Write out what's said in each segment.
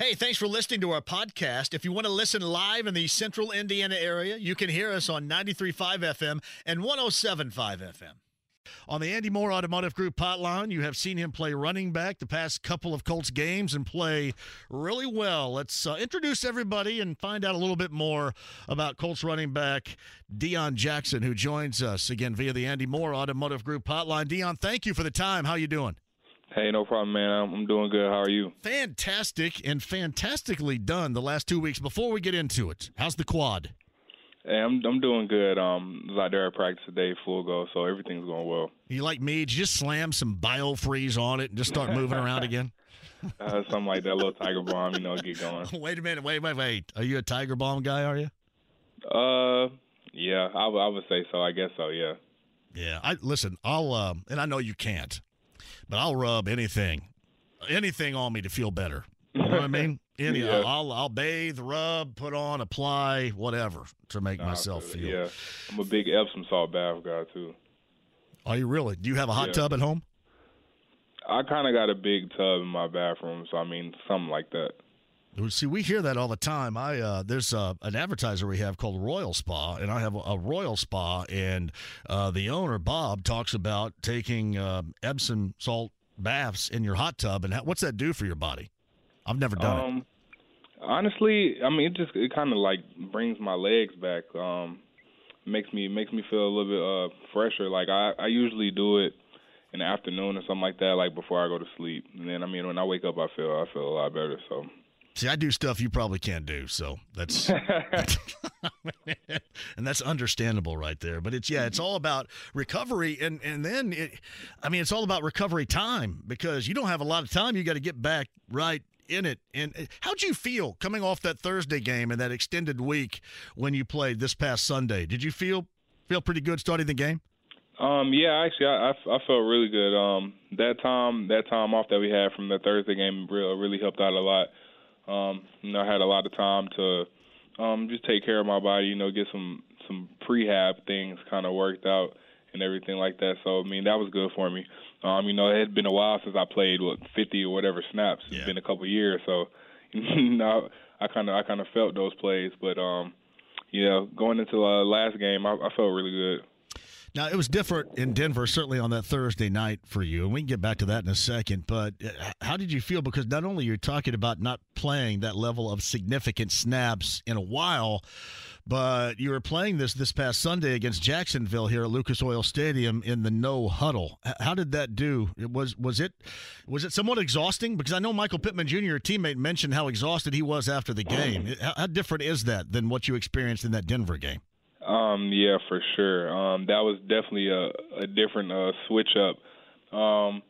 Hey, thanks for listening to our podcast. If you want to listen live in the central Indiana area, you can hear us on 93.5 FM and 107.5 FM. On the Andy Moore Automotive Group hotline, you have seen him play running back the past couple of Colts games and play really well. Let's uh, introduce everybody and find out a little bit more about Colts running back Deon Jackson, who joins us again via the Andy Moore Automotive Group hotline. Deon, thank you for the time. How you doing? Hey, no problem, man. I'm, I'm doing good. How are you? Fantastic and fantastically done the last two weeks. Before we get into it, how's the quad? Hey, I'm I'm doing good. Um, out there at practice today, full go, so everything's going well. You like me? Just slam some biofreeze on it and just start moving around again? Uh, something like that, little Tiger Balm, you know, get going. wait a minute, wait, wait, wait. Are you a Tiger Balm guy? Are you? Uh, yeah, I, w- I would say so. I guess so. Yeah. Yeah. I listen. I'll um, and I know you can't, but I'll rub anything, anything on me to feel better. You know what I mean? Any, Yeah. I'll I'll bathe, rub, put on, apply, whatever to make Nah, myself feel. Yeah, I'm a big Epsom salt bath guy too. Are you really? Do you have a hot Yeah. tub at home? I kind of got a big tub in my bathroom, so I mean, something like that. See, we hear that all the time. I uh, there's uh, an advertiser we have called Royal Spa, and I have a, Royal Spa, and uh, the owner Bob talks about taking uh, Epsom salt baths in your hot tub, and how, what's that do for your body? I've never done it. Um, honestly, I mean, it just it kind of like brings my legs back. Um, makes me makes me feel a little bit uh fresher. Like I I usually do it in the afternoon or something like that, like before I go to sleep. And then I mean, when I wake up, I feel I feel a lot better. So See, I do stuff you probably can't do, so that's and that's understandable right there. But it's yeah, it's all about recovery, and and then it, I mean, it's all about recovery time because you don't have a lot of time. You got to get back right in it. And uh, how'd you feel coming off that Thursday game and that extended week when you played this past Sunday? Did you feel feel pretty good starting the game? Um, yeah, actually, I, I, I felt really good. Um, that time, that time off that we had from the Thursday game really, really helped out a lot. Um, you know, I had a lot of time to um, just take care of my body. You know, get some some prehab things kind of worked out and everything like that. So I mean, that was good for me. Um, you know, it had been a while since I played what 50 or whatever snaps. It's Yeah. been a couple of years, so you know, I kind of I kind of felt those plays. But um, you know, going into the last game, I, I felt really good. Now it was different in Denver, certainly on that Thursday night for you, and we can get back to that in a second. But uh, how did you feel? Because not only you're talking about not playing that level of significant snaps in a while, but you were playing this this past Sunday against Jacksonville here at Lucas Oil Stadium in the no huddle. How did that do? It was was it was it somewhat exhausting? Because I know Michael Pittman Jr., your teammate, mentioned how exhausted he was after the game. How, how different is that than what you experienced in that Denver game? Um, yeah, for sure. Um, that was definitely a, a different uh, switch up. Um,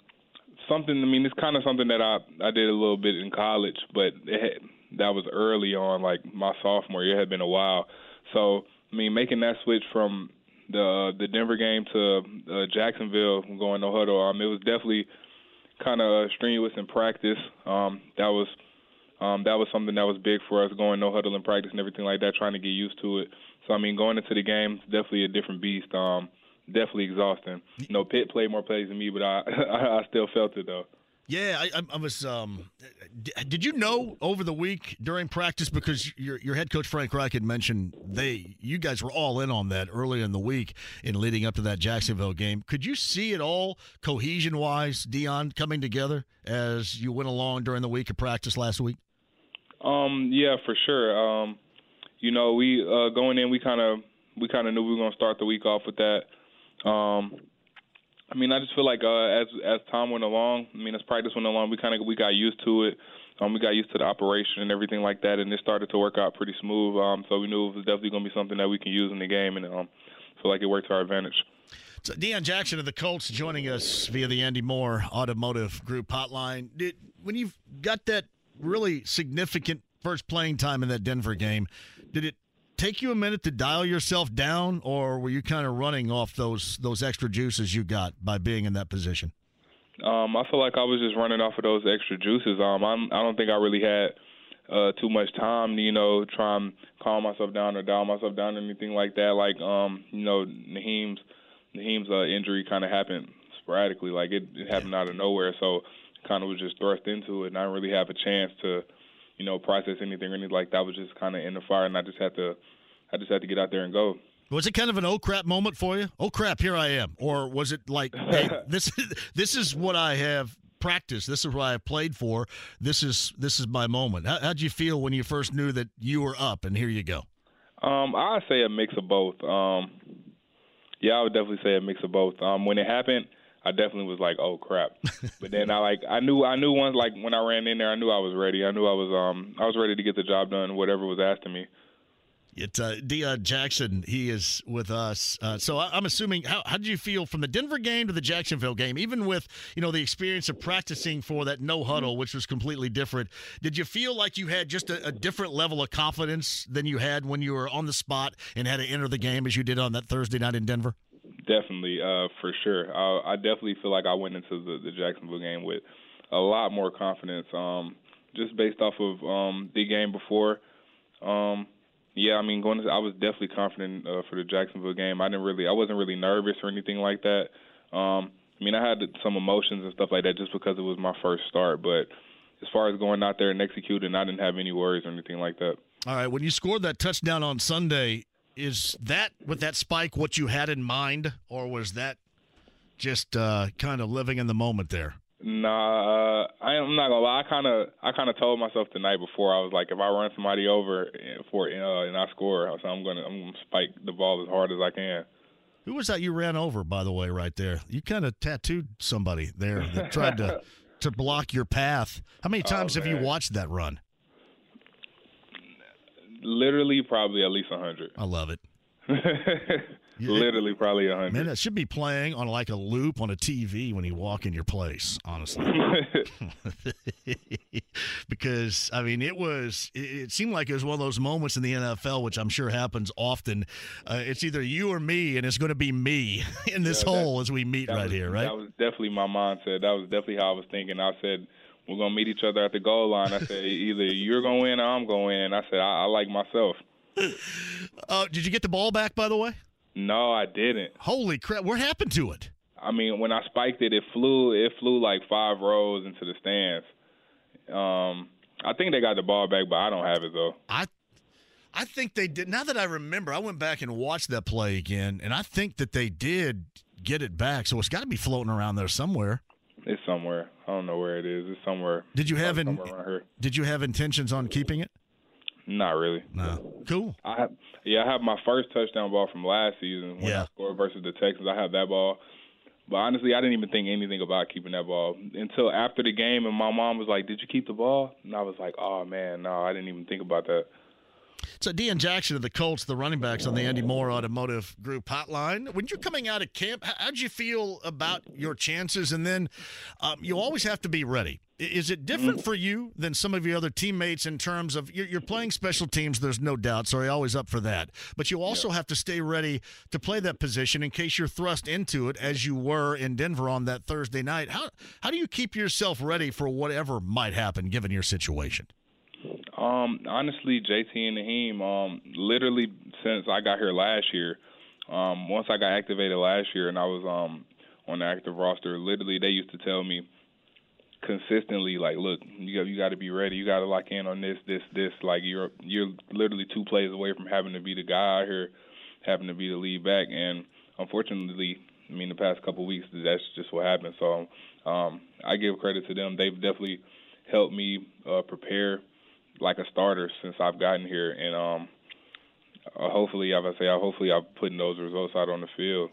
something. I mean, it's kind of something that I I did a little bit in college, but had, that was early on, like my sophomore year. It had been a while. So I mean, making that switch from the the Denver game to uh, Jacksonville, going no huddle. Um, it was definitely kind of strenuous in practice. Um, that was um, that was something that was big for us, going no huddle in practice and everything like that, trying to get used to it. So I mean, going into the game, it's definitely a different beast. Um, definitely exhausting. You know, Pitt played more plays than me, but I I still felt it though. Yeah, I, I, I was. Um, did you know over the week during practice because your your head coach Frank Reich had mentioned they you guys were all in on that early in the week in leading up to that Jacksonville game. Could you see it all cohesion wise, Deon, coming together as you went along during the week of practice last week? Um, yeah, for sure. Um, you know, we uh, going in, we kind of we kind of knew we were going to start the week off with that. Um, I mean, I just feel like uh, as as time went along, I mean, as practice went along, we kind of we got used to it. Um, we got used to the operation and everything like that, and it started to work out pretty smooth. Um, so we knew it was definitely going to be something that we can use in the game, and um, feel like it worked to our advantage. So Deon Jackson of the Colts joining us via the Andy Moore Automotive Group hotline. Did when you've got that really significant first playing time in that Denver game, did it take you a minute to dial yourself down, or were you kind of running off those those extra juices you got by being in that position? Um, I feel like I was just running off of those extra juices. Um, I'm, I don't think I really had uh, too much time to, you know, try and calm myself down or dial myself down or anything like that. Like, um, you know, Nyheim's Nyheim's uh, injury kind of happened sporadically. Like it, it happened out of nowhere, so kind of was just thrust into it, and I didn't really have a chance to, you know, process anything or anything like that. I was just kind of in the fire, and I just had to, I just had to get out there and go. Was it kind of an oh crap moment for you? Oh crap, here I am, or was it like, hey, this this is what I have practiced. This is what I have played for. This is this is my moment. How, how'd you feel when you first knew that you were up and here you go? Um, I say a mix of both. Um, yeah, I would definitely say a mix of both. Um, when it happened, I definitely was like, "Oh crap!" but then I like I knew I knew once like when I ran in there, I knew I was ready. I knew I was um I was ready to get the job done, whatever was asked of me. It's uh, Deon Jackson. He is with us. Uh, so I, am assuming how how did you feel from the Denver game to the Jacksonville game? Even with you know the experience of practicing for that no huddle, which was completely different. Did you feel like you had just a, a different level of confidence than you had when you were on the spot and had to enter the game as you did on that Thursday night in Denver? Definitely, uh, for sure. I, I definitely feel like I went into the, the Jacksonville game with a lot more confidence, um, just based off of um, the game before. Um, yeah, I mean, going. To, I was definitely confident uh, for the Jacksonville game. I didn't really, I wasn't really nervous or anything like that. Um, I mean, I had some emotions and stuff like that just because it was my first start. But as far as going out there and executing, I didn't have any worries or anything like that. All right, when you scored that touchdown on Sunday, is that with that spike what you had in mind, or was that just uh, kind of living in the moment there? Nah, uh, I, am not gonna lie. I kind of, I kind of told myself the night before. I was like, if I run somebody over for uh, and I score, so I'm gonna, I'm gonna spike the ball as hard as I can. Who was that you ran over, by the way, right there? You kind of tattooed somebody there that tried to to block your path. How many oh, times oh, have you watched that run? Literally, probably at least a hundred. I love it. Literally, probably a hundred. Man, that should be playing on like a loop on a TV when you walk in your place. Honestly, because I mean, it was. It, seemed like it was one of those moments in the NFL, which I'm sure happens often. Uh, it's either you or me, and it's going to be me in this yeah, hole as we meet right was, here. Right. That was definitely my mindset. That was definitely how I was thinking. I said we're gonna meet each other at the goal line. I said either you're gonna win or I'm gonna win. I said I, I like myself. Uh, did you get the ball back, by the way? No, I didn't. Holy crap! What happened to it? I mean, when I spiked it, it flew. It flew like five rows into the stands. Um, I think they got the ball back, but I don't have it though. I, I think they did. Now that I remember, I went back and watched that play again, and I think that they did get it back. So it's got to be floating around there somewhere. It's somewhere. I don't know where it is. It's somewhere. Did you have in, Did you have intentions on keeping it? Not really. No. Cool. I have, yeah, I have my first touchdown ball from last season when yeah. I scored versus the Texans. I have that ball. But honestly, I didn't even think anything about keeping that ball until after the game, and my mom was like, "Did you keep the ball?" And I was like, "Oh man, no, I didn't even think about that." So, Deon Jackson of the Colts, the running backs on the Andy Moore Automotive Group hotline. When you're coming out of camp, how'd you feel about your chances? And then um, you always have to be ready. Is it different mm-hmm. for you than some of your other teammates in terms of you're, playing special teams? There's no doubt. So you're always up for that. But you also yeah. have to stay ready to play that position in case you're thrust into it, as you were in Denver on that Thursday night. How how do you keep yourself ready for whatever might happen given your situation? Um, honestly, JT and Nyheim, um, literally since I got here last year, um, once I got activated last year and I was um on the active roster, literally they used to tell me consistently like look you got you got to be ready. You got to lock in on this this this. Like you're you're literally two plays away from having to be the guy out here having to be the lead back. And unfortunately I mean the past couple weeks that's just what happened. So um I give credit to them. They've definitely helped me uh prepare like a starter since I've gotten here and um uh, hopefully I say hopefully I'm putting those results out on the field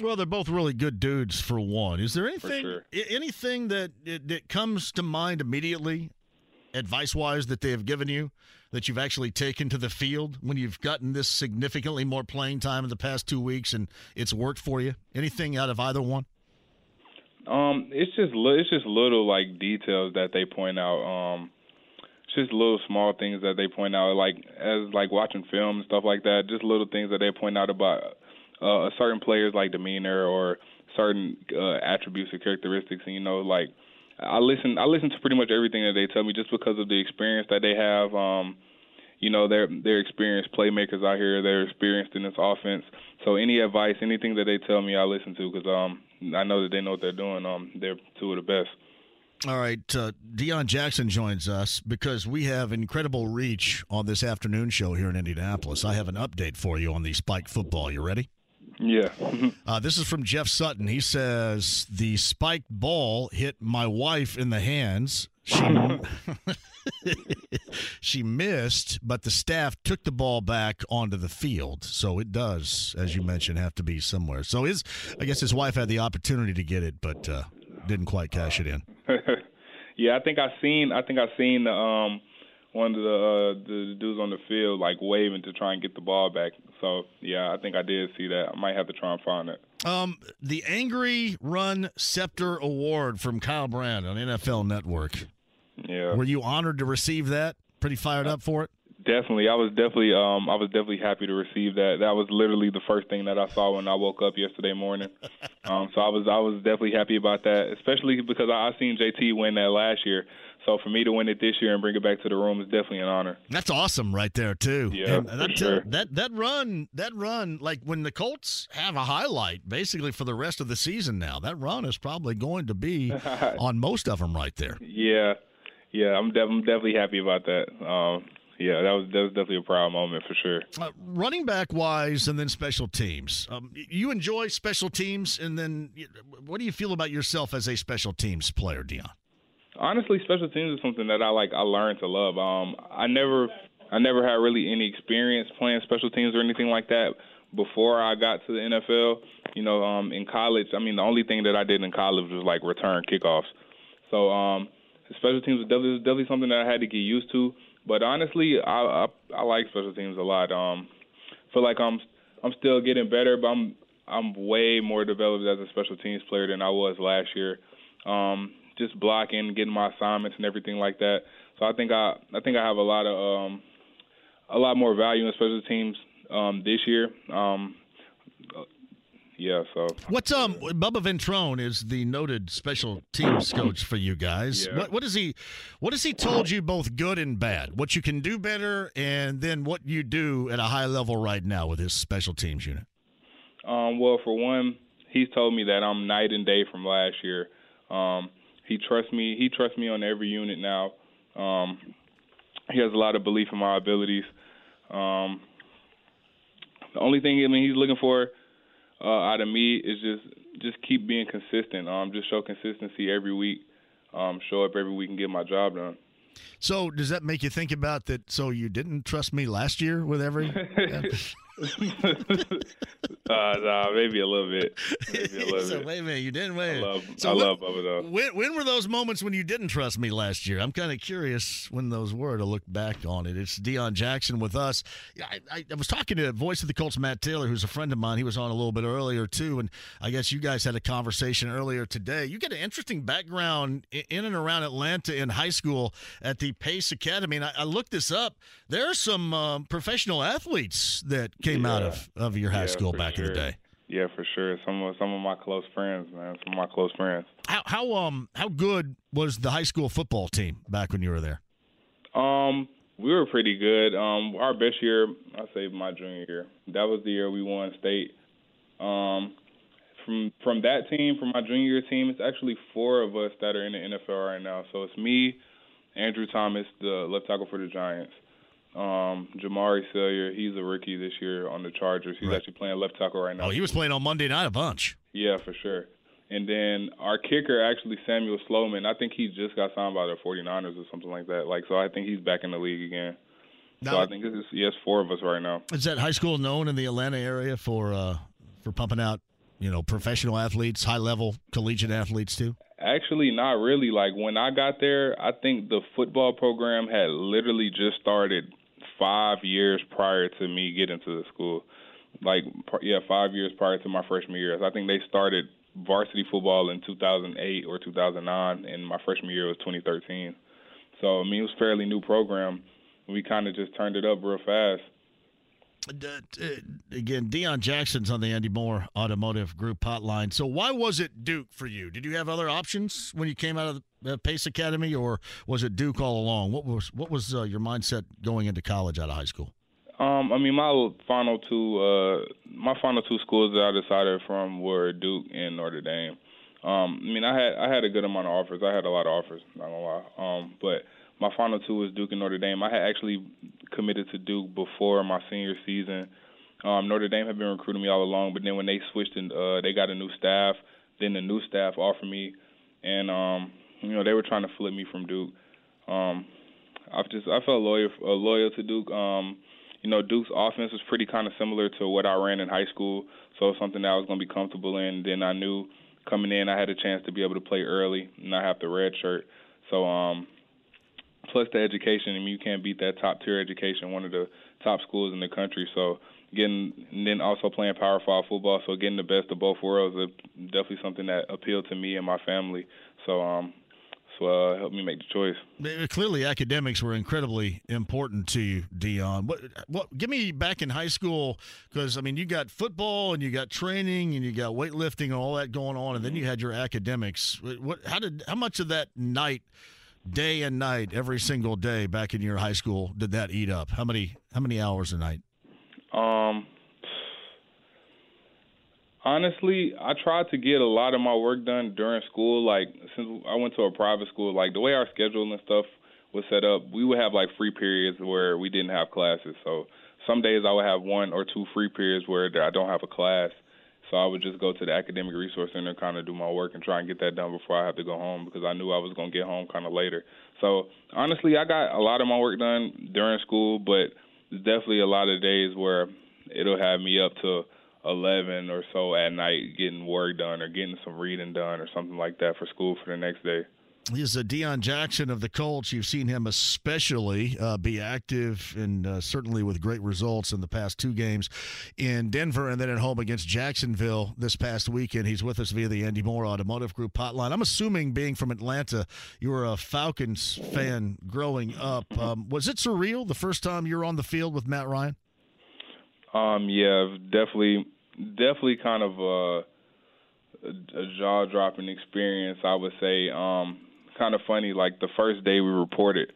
well, they're both really good dudes for one. Is there anything sure. anything that that comes to mind immediately, advice wise, that they have given you that you've actually taken to the field when you've gotten this significantly more playing time in the past two weeks and it's worked for you? Anything out of either one? Um, it's just it's just little like details that they point out. Um, just little small things that they point out, like as like watching film and stuff like that. Just little things that they point out about uh, certain players like demeanor or certain uh, attributes or characteristics, and you know, like I listen, I listen to pretty much everything that they tell me just because of the experience that they have. Um, you know, they're they're experienced playmakers out here. They're experienced in this offense. So any advice, anything that they tell me, I listen to because um, I know that they know what they're doing. Um, they're two of the best. All right, uh, Deon Jackson joins us because we have incredible reach on this afternoon show here in Indianapolis. I have an update for you on the spike football. You ready? Yeah. Uh, this is from Jeff Sutton. He says the spiked ball hit my wife in the hands. She she missed, but the staff took the ball back onto the field. So it does, as you mentioned, have to be somewhere. So his, I guess his wife had the opportunity to get it, but uh, didn't quite cash it in. yeah, I think I seen. I think I seen the um one of the uh, the dudes on the field like waving to try and get the ball back. So yeah, I think I did see that. I might have to try and find it. Um, the Angry Run Scepter Award from Kyle Brandt on NFL Network. Yeah. Were you honored to receive that? Pretty fired up for it. Definitely, I was definitely, um, I was definitely happy to receive that. That was literally the first thing that I saw when I woke up yesterday morning. Um, so I was, I was definitely happy about that, especially because I, I seen JT win that last year. So for me to win it this year and bring it back to the room is definitely an honor. That's awesome, right there too. Yeah, that, sure. that that run, that run, like when the Colts have a highlight, basically for the rest of the season now, that run is probably going to be on most of them right there. Yeah, yeah, I'm, def- I'm definitely happy about that. Um, yeah, that was that was definitely a proud moment for sure. Uh, running back wise, and then special teams. Um, you enjoy special teams, and then what do you feel about yourself as a special teams player, Deon? Honestly, special teams is something that I like. I learned to love. Um, I never, I never had really any experience playing special teams or anything like that before I got to the NFL. You know, um, in college, I mean, the only thing that I did in college was like return kickoffs. So, um, special teams was definitely, definitely something that I had to get used to. But honestly, I I, I like special teams a lot. Um, feel like I'm I'm still getting better, but I'm I'm way more developed as a special teams player than I was last year. Um, just blocking, getting my assignments and everything like that. So I think I I think I have a lot of um, a lot more value in special teams um, this year. Um, yeah, so what's um Bubba Ventrone is the noted special teams coach for you guys. Yeah. What what is he what has he told you both good and bad? What you can do better and then what you do at a high level right now with his special teams unit? Um, well, for one, he's told me that I'm night and day from last year. Um, he trusts me. He trusts me on every unit now. Um, he has a lot of belief in my abilities. Um, the only thing I mean he's looking for uh, out of me is just just keep being consistent. Um, just show consistency every week. Um, show up every week and get my job done. So does that make you think about that? So you didn't trust me last year with every? uh, nah, maybe a little bit. Maybe a little so bit. wait a minute, you didn't wait. I love, so I when, love Bubba though. When, when were those moments when you didn't trust me last year? I'm kind of curious when those were to look back on it. It's Deon Jackson with us. I, I, I was talking to voice of the Colts, Matt Taylor, who's a friend of mine. He was on a little bit earlier too, and I guess you guys had a conversation earlier today. You get an interesting background in and around Atlanta in high school at the Pace Academy, and I, I looked this up. There are some um, professional athletes that came out of, of your high Yeah, school for back in the day. Yeah, for sure. Some of some of my close friends, man. Some of my close friends. How how um how good was the high school football team back when you were there? Um, we were pretty good. Um, our best year, I say my junior year. That was the year we won state. Um, from from that team, from my junior year team, it's actually four of us that are in the NFL right now. So it's me, Andrew Thomas, the left tackle for the Giants. Um, Jamaree Salyer, he's a rookie this year on the Chargers. He's Right. actually playing left tackle right now. Oh, he was playing on Monday night a bunch. Yeah, for sure. And then our kicker, actually Samuel Sloman, I think he just got signed by the 49ers or something like that. Like, so I think he's back in the league again. so I think this is yes, four of us right now. is that high school known in the Atlanta area for uh for pumping out you know professional athletes, high level collegiate athletes too? Actually, not really. Like when I got there, I think the football program had literally just started five years prior to me getting to the school. Like, yeah, five years prior to my freshman year. I think they started varsity football in 2008 or 2009, and my freshman year was 2013. So I mean, it was a fairly new program. We kind of just turned it up real fast. Again, Deon Jackson's on the Andy Moore Automotive Group hotline. So why was it Duke for you? Did you have other options when you came out of the uh, Pace Academy, or was it Duke all along? What was what was uh, your mindset going into college out of high school? Um, I mean, my final two, uh, my final two schools that I decided from were Duke and Notre Dame. Um, I mean, I had I had a good amount of offers. I had a lot of offers. Not gonna lie. Um, but my final two was Duke and Notre Dame. I had actually committed to Duke before my senior season. Um, Notre Dame had been recruiting me all along, but then when they switched and uh, they got a new staff, then the new staff offered me, and um, you know they were trying to flip me from Duke. Um, I just I felt loyal uh, loyal to Duke. Um, you know Duke's offense was pretty kind of similar to what I ran in high school, so something that I was going to be comfortable in. Then I knew coming in I had a chance to be able to play early, and not have the red shirt. So um, plus the education. I mean, you can't beat that top tier education, one of the top schools in the country. So getting and then also playing Power Five football, so getting the best of both worlds is definitely something that appealed to me and my family. So um, so uh, helped me make the choice. Clearly, academics were incredibly important to you, Deon. What, what? Give me back in high school because I mean, you got football and you got training and you got weightlifting and all that going on, and then you had your academics. What? How did? How much of that night? Day and night every single day back in your high school did that eat up? How many how many hours a night? Um honestly i tried to get a lot of my work done during school like since i went to a private school like the way our schedule and stuff was set up we would have like free periods where we didn't have classes. So some days i would have one or two free periods where i don't have a class so I would just go to the academic resource center kind of do my work and try and get that done before I have to go home because I knew I was going to get home kind of later. So honestly, I got a lot of my work done during school, but there's definitely a lot of days where it'll have me up to 11 or so at night getting work done or getting some reading done or something like that for school for the next day. He's a Deon Jackson of the Colts. You've seen him especially uh, be active and uh, certainly with great results in the past two games in Denver and then at home against Jacksonville this past weekend. He's with us via the Andy Moore Automotive Group hotline. I'm assuming, being from Atlanta, you were a Falcons fan growing up. Um, was it surreal the first time you were on the field with Matt Ryan? Um, yeah, definitely, definitely kind of a, a jaw dropping experience. I would say. Um, kind of funny. Like the first day we reported,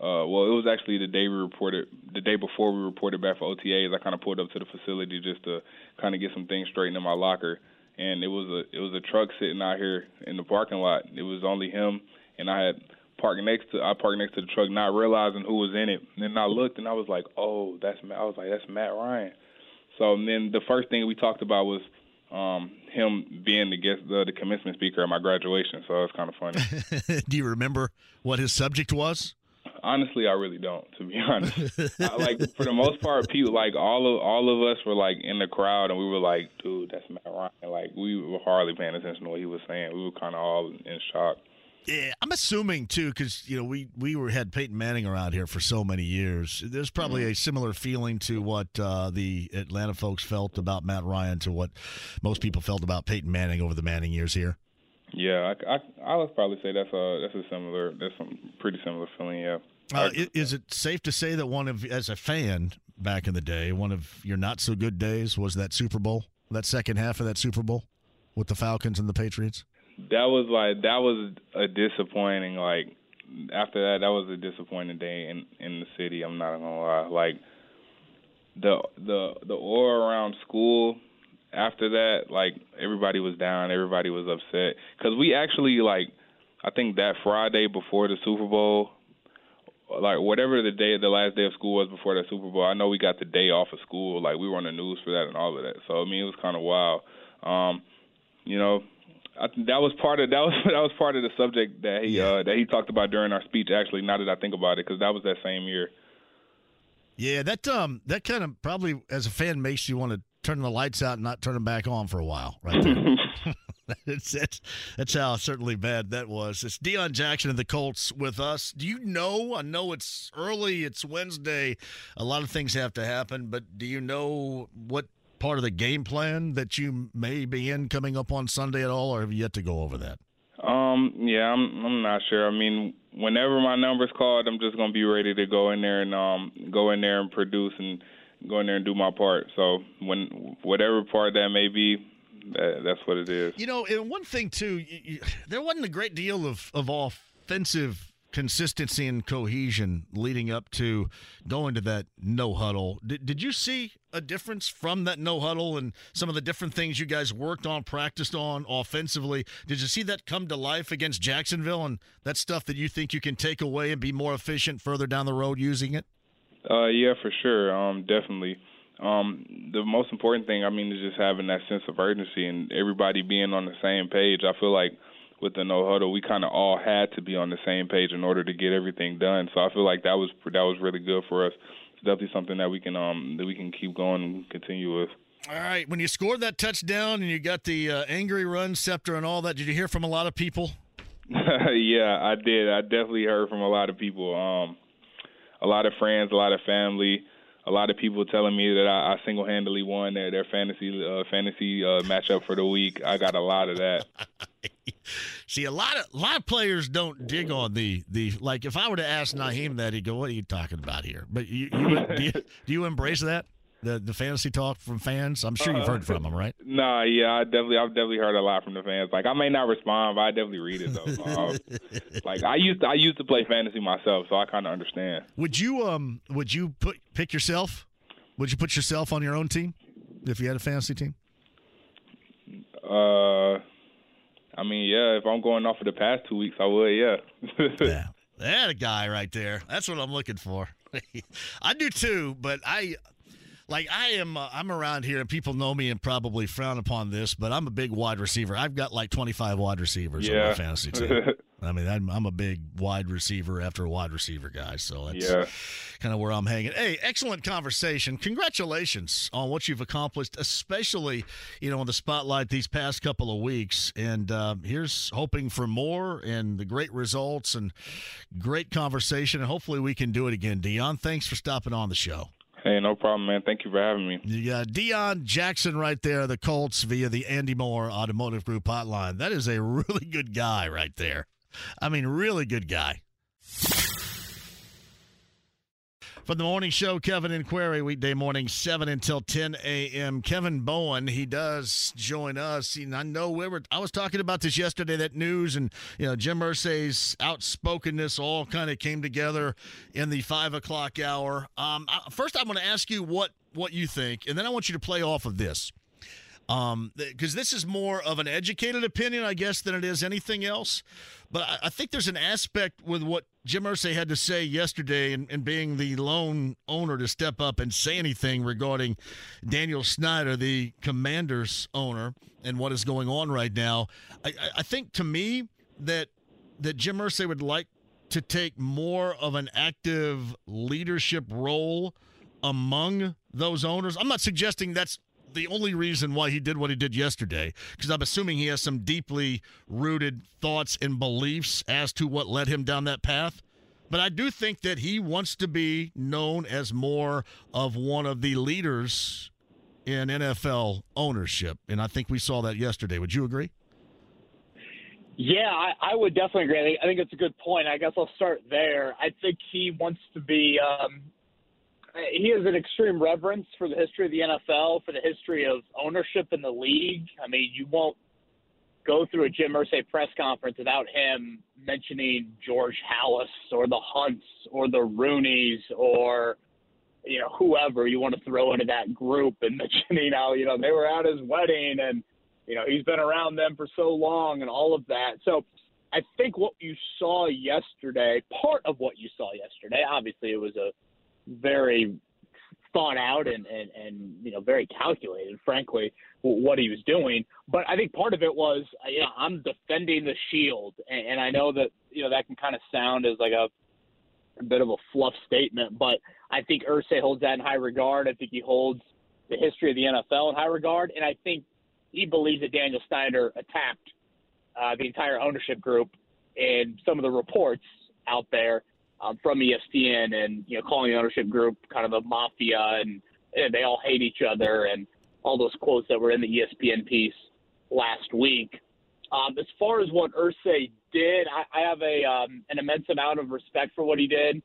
uh, well, it was actually the day we reported, the day before we reported back for OTAs. I kind of pulled up to the facility just to kind of get some things straightened in my locker, and it was a it was a truck sitting out here in the parking lot. It was only him, and I had parked next to I parked next to the truck, not realizing who was in it. And then I looked, and I was like, oh, that's Matt. I was like, that's Matt Ryan. So and then the first thing we talked about was um, him being the guest, the, the commencement speaker at my graduation. So it's kind of funny. Do you remember what his subject was? Honestly, I really don't. To be honest, I, like for the most part, people like all of all of us were like in the crowd, and we were like, "Dude, that's Matt Ryan." Like we were hardly paying attention to what he was saying. We were kind of all in shock. Yeah, I'm assuming too, because you know we we were had Peyton Manning around here for so many years. There's probably mm-hmm. a similar feeling to what uh, the Atlanta folks felt about Matt Ryan to what most people felt about Peyton Manning over the Manning years here. Yeah, I, I, I would probably say that's a that's a similar that's some pretty similar feeling. Yeah. Uh, is it safe to say that one of as a fan back in the day, one of your not so good days was that Super Bowl, that second half of that Super Bowl with the Falcons and the Patriots? That was like that was a disappointing like after that that was a disappointing day in in the city i'm not gonna lie. Like the the the aura around school after that like everybody was down everybody was upset. Because we actually like i think that friday before the super bowl like whatever the day the last day of school was before that super bowl i know we got the day off of school like we were on the news for that and all of that. So i mean it was kind of wild. Um you know I, that was part of that was that was part of the subject that he yeah. uh, that he talked about during our speech. Actually, now that I think about it, because that was that same year. Yeah, that um that kind of probably as a fan makes you want to turn the lights out and not turn them back on for a while, right there. that's, that's that's how certainly bad that was. It's Deon Jackson and the Colts with us. Do you know? I know it's early. It's Wednesday. A lot of things have to happen, but do you know what part of the game plan that you may be in coming up on Sunday at all, or have you yet to go over that? Um, yeah, I'm I'm not sure. I mean, whenever my number's called, I'm just gonna be ready to go in there and um go in there and produce and go in there and do my part. So when whatever part that may be, that, that's what it is. You know, and one thing too, you, you, there wasn't a great deal of of offensive consistency and cohesion leading up to going to that no huddle. Did, did you see a difference from that no huddle and some of the different things you guys worked on, practiced on offensively? Did you see that come to life against Jacksonville and that stuff that you think you can take away and be more efficient further down the road using it? Uh, yeah, for sure. Um, definitely. Um, the most important thing, I mean, is just having that sense of urgency and everybody being on the same page. I feel like with the no huddle, we kind of all had to be on the same page in order to get everything done. So I feel like that was that was really good for us. It's definitely something that we can um that we can keep going and continue with. All right, when you scored that touchdown and you got the uh, angry run scepter and all that, did you hear from a lot of people? yeah, I did. I definitely heard from a lot of people. Um, a lot of friends, a lot of family a lot of people telling me that I, I single-handedly won their their fantasy uh, fantasy uh, matchup for the week. I got a lot of that. See, a lot of a lot of players don't dig on the the like. If I were to ask Nyheim that, he'd go, "What are you talking about here?" But you, you do, you, do you embrace that? The the fantasy talk from fans? I'm sure you've heard from them, right? Nah, yeah, I definitely I've definitely heard a lot from the fans. Like I may not respond, but I definitely read it though. like I used to, I used to play fantasy myself, so I kind of understand. Would you um would you put pick yourself? Would you put yourself on your own team if you had a fantasy team? Uh, I mean, yeah. If I'm going off of the past two weeks, I would. Yeah. yeah. That guy right there. That's what I'm looking for. I do too, but I like I am uh, I'm around here and people know me and probably frown upon this, but I'm a big wide receiver. I've got like 25 wide receivers yeah. on my fantasy team. I mean, I'm, I'm, a big wide receiver after a wide receiver guy, so that's yeah. kind of where I'm hanging. Hey, excellent conversation. Congratulations on what you've accomplished, especially you know in the spotlight these past couple of weeks. And uh, here's hoping for more and the great results and great conversation. And hopefully we can do it again. Deon, thanks for stopping on the show. Hey, no problem, man. Thank you for having me. You got Deon Jackson right there, the Colts via the Andy Moore Automotive Group hotline. That is a really good guy right there. I mean, really good guy. For the morning show, Kevin and Query, weekday morning, 7 until 10 a.m. Kevin Bowen, he does join us. I know we were, I was talking about this yesterday, that news, and, you know, Jim Irsay's outspokenness all kind of came together in the 5 o'clock hour. Um, first, I'm going to ask you what, what you think, and then I want you to play off of this um, because this is more of an educated opinion, I guess, than it is anything else. But I, I think there's an aspect with what Jim Irsay had to say yesterday, and, and, being the lone owner to step up and say anything regarding Daniel Snyder, the Commanders owner, and what is going on right now. I, I think to me that that Jim Irsay would like to take more of an active leadership role among those owners. I'm not suggesting that's the only reason why he did what he did yesterday, because I'm assuming he has some deeply rooted thoughts and beliefs as to what led him down that path. But I do think that he wants to be known as more of one of the leaders in NFL ownership. And I think we saw that yesterday. Would you agree? Yeah, I, I would definitely agree. I think it's a good point. I guess I'll start there. I think he wants to be um, Uh, he has an extreme reverence for the history of the NFL, for the history of ownership in the league. I mean, you won't go through a Jim Irsay press conference without him mentioning George Halas or the Hunts or the Rooneys or you know whoever you want to throw into that group and mentioning how you know they were at his wedding and you know he's been around them for so long and all of that. So I think what you saw yesterday, part of what you saw yesterday, obviously it was a very thought out and, and, and you know very calculated, frankly, what he was doing. But I think part of it was, you know, I'm defending the shield, and, and I know that you know that can kind of sound as like a, a bit of a fluff statement, but I think Irsay holds that in high regard. I think he holds the history of the NFL in high regard, and I think he believes that Daniel Snyder attacked uh, the entire ownership group and some of the reports out there um, from ESPN and you know calling the ownership group kind of a mafia and, and they all hate each other and all those quotes that were in the ESPN piece last week. Um, as far as what Irsay did, I, I have a um, an immense amount of respect for what he did.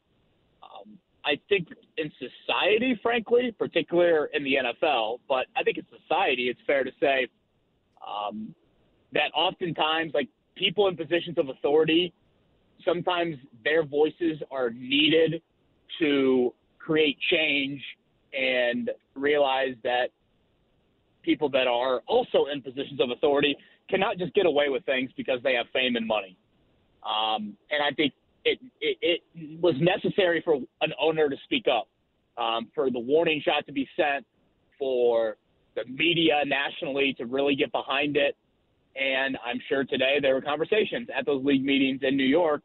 Um, I think in society, frankly, particularly in the NFL, but I think in society, it's fair to say um, that oftentimes, like people in positions of authority sometimes their voices are needed to create change and realize that people that are also in positions of authority cannot just get away with things because they have fame and money. Um, and I think it, it, it was necessary for an owner to speak up, um, for the warning shot to be sent, for the media nationally to really get behind it. And I'm sure today there were conversations at those league meetings in New York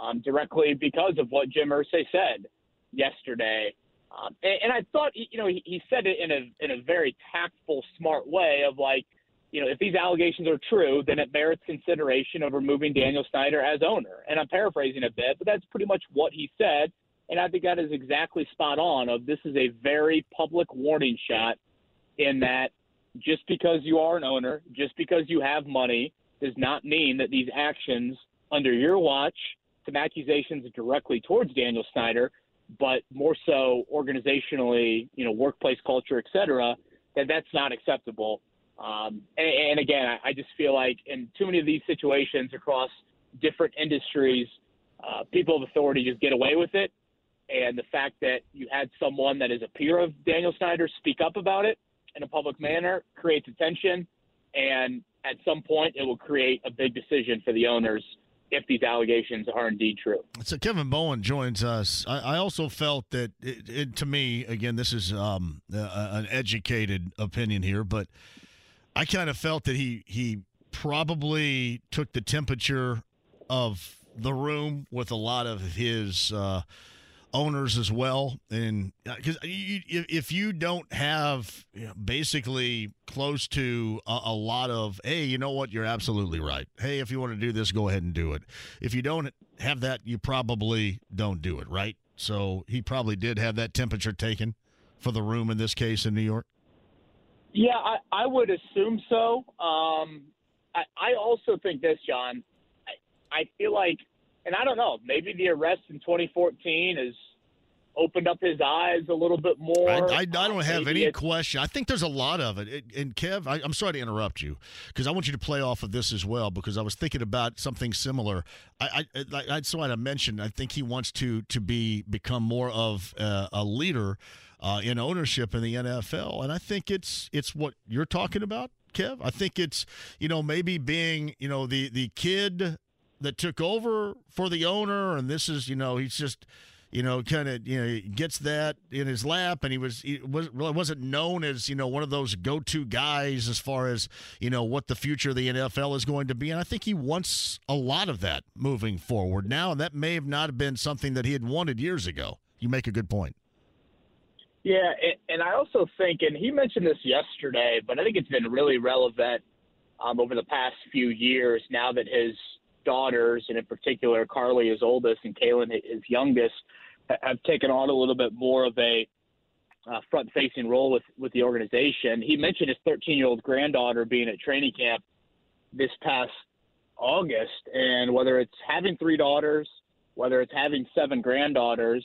um, directly because of what Jim Irsay said yesterday. Um, and, and I thought, you know, he, he said it in a in a very tactful, smart way of like, you know, if these allegations are true, then it merits consideration of removing Daniel Snyder as owner. And I'm paraphrasing a bit, but that's pretty much what he said. And I think that is exactly spot on. Of this is a very public warning shot, in that just because you are an owner, just because you have money, does not mean that these actions under your watch, some accusations directly towards Daniel Snyder, but more so organizationally, you know, workplace culture, et cetera, that that's not acceptable. Um, and, and, again, I, just feel like in too many of these situations across different industries, uh, people of authority just get away with it. And the fact that you had someone that is a peer of Daniel Snyder speak up about it in a public manner creates attention. And at some point, it will create a big decision for the owners if these allegations are indeed true. So Kevin Bowen joins us. I, I also felt that, it, it, to me, again, this is um, uh, an educated opinion here, but I kind of felt that he he probably took the temperature of the room with a lot of his uh, owners as well. And because uh, if you don't have basically close to a, a, lot of, hey, you know what, you're absolutely right. Hey, if you want to do this, go ahead and do it. If you don't have that, you probably don't do it, right? So he probably did have that temperature taken for the room in this case in New York. Yeah, I, I would assume so. Um, I, I also think this, John. I, I feel like and I don't know, maybe the arrest in 2014 has opened up his eyes a little bit more. I, I, I don't have any question. I think there's a lot of it. And Kev, I, am sorry to interrupt you because I want you to play off of this as well because I was thinking about something similar. I, I, I that's why I mentioned. I think he wants to to be become more of a, a leader uh, in ownership in the NFL, and I think it's it's what you're talking about. Kev. I think it's you know maybe being you know the the kid that took over for the owner, and this is, you know, he's just, you know, kind of, you know, gets that in his lap, and he was, he was wasn't known as, you know, one of those go-to guys as far as, you know, what the future of the NFL is going to be, and I think he wants a lot of that moving forward now, and that may have not been something that he had wanted years ago. You make a good point. Yeah, and I also think, and he mentioned this yesterday, but I think it's been really relevant um, over the past few years now that his daughters, and in particular, Carlie, his oldest, and Kalen, his youngest, have taken on a little bit more of a uh, front-facing role with with the organization. He mentioned his 13-year-old granddaughter being at training camp this past August, and whether it's having three daughters, whether it's having seven granddaughters,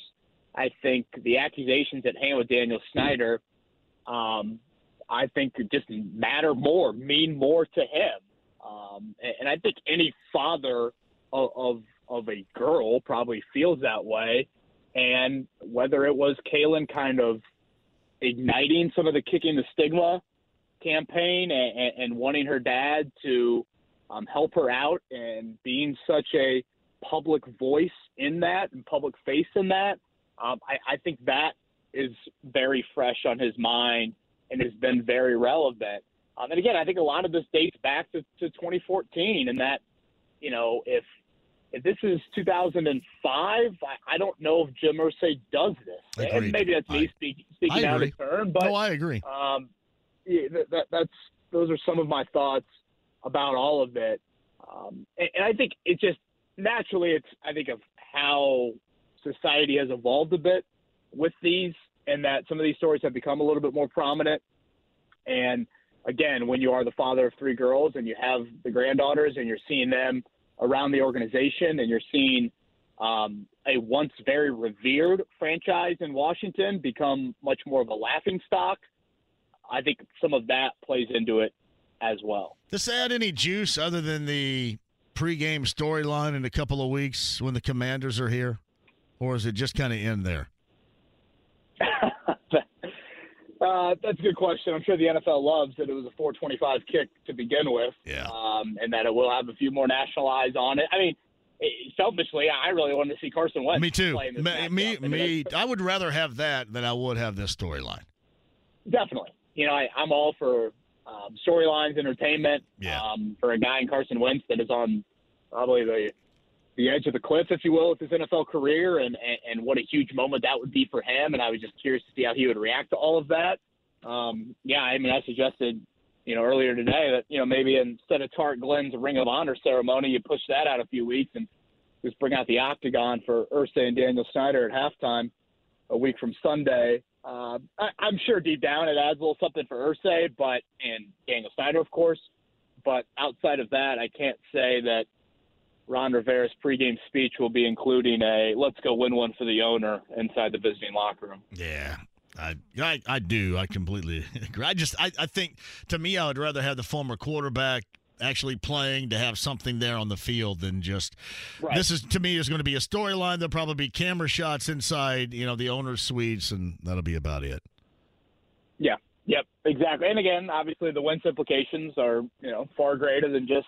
I think the accusations at hand with Daniel Snyder, um, I think just matter more, mean more to him. Um, and I think any father of, of, of a girl probably feels that way. And whether it was Kalen kind of igniting some of the kicking the stigma campaign and, and wanting her dad to um, help her out and being such a public voice in that and public face in that, um, I, I think that is very fresh on his mind and has been very relevant. Um, and again, I think a lot of this dates back to, to 2014, and that, you know, if if this is 2005, I, I don't know if Jim Irsay does this. Agreed. And maybe that's me I, speak, speaking out of turn, but no, I agree. Um, yeah, that, that, that's those are some of my thoughts about all of it. Um, and, and I think it just naturally, it's I think of how society has evolved a bit with these, and that some of these stories have become a little bit more prominent. And again, when you are the father of three girls and you have the granddaughters and you're seeing them around the organization and you're seeing um, a once very revered franchise in Washington become much more of a laughing stock, I think some of that plays into it as well. Does that add any juice other than the pregame storyline in a couple of weeks when the Commanders are here, or is it just kind of in there? Uh, that's a good question. I'm sure the NFL loves that it was a 425 kick to begin with, Yeah. um, and that it will have a few more national eyes on it. I mean, eh, selfishly, I really wanted to see Carson Wentz. Me too. play in this Me, me, I mean, me. I would rather have that than I would have this storyline. Definitely. You know, I, I'm all for um, storylines, entertainment. Yeah. Um, for a guy in Carson Wentz that is on probably the the edge of the cliff, if you will, with his NFL career, and, and and what a huge moment that would be for him. And I was just curious to see how he would react to all of that. Um, yeah, I mean, I suggested, you know, earlier today that you know maybe instead of Tarik Glenn's Ring of Honor ceremony, you push that out a few weeks and just bring out the Octagon for Irsay and Daniel Snyder at halftime a week from Sunday. Uh, I, I'm sure deep down it adds a little something for Irsay, but and Daniel Snyder, of course. But outside of that, I can't say that Ron Rivera's pregame speech will be including a "Let's go win one for the owner" inside the visiting locker room. Yeah. I, I I do. I completely agree. I just I, I think to me I would rather have the former quarterback actually playing to have something there on the field than just Right. this is to me is going to be a storyline. There'll probably be camera shots inside, you know, the owner's suites, and that'll be about it. Yeah. Yep. Exactly. And again, obviously, the Wentz implications are you know far greater than just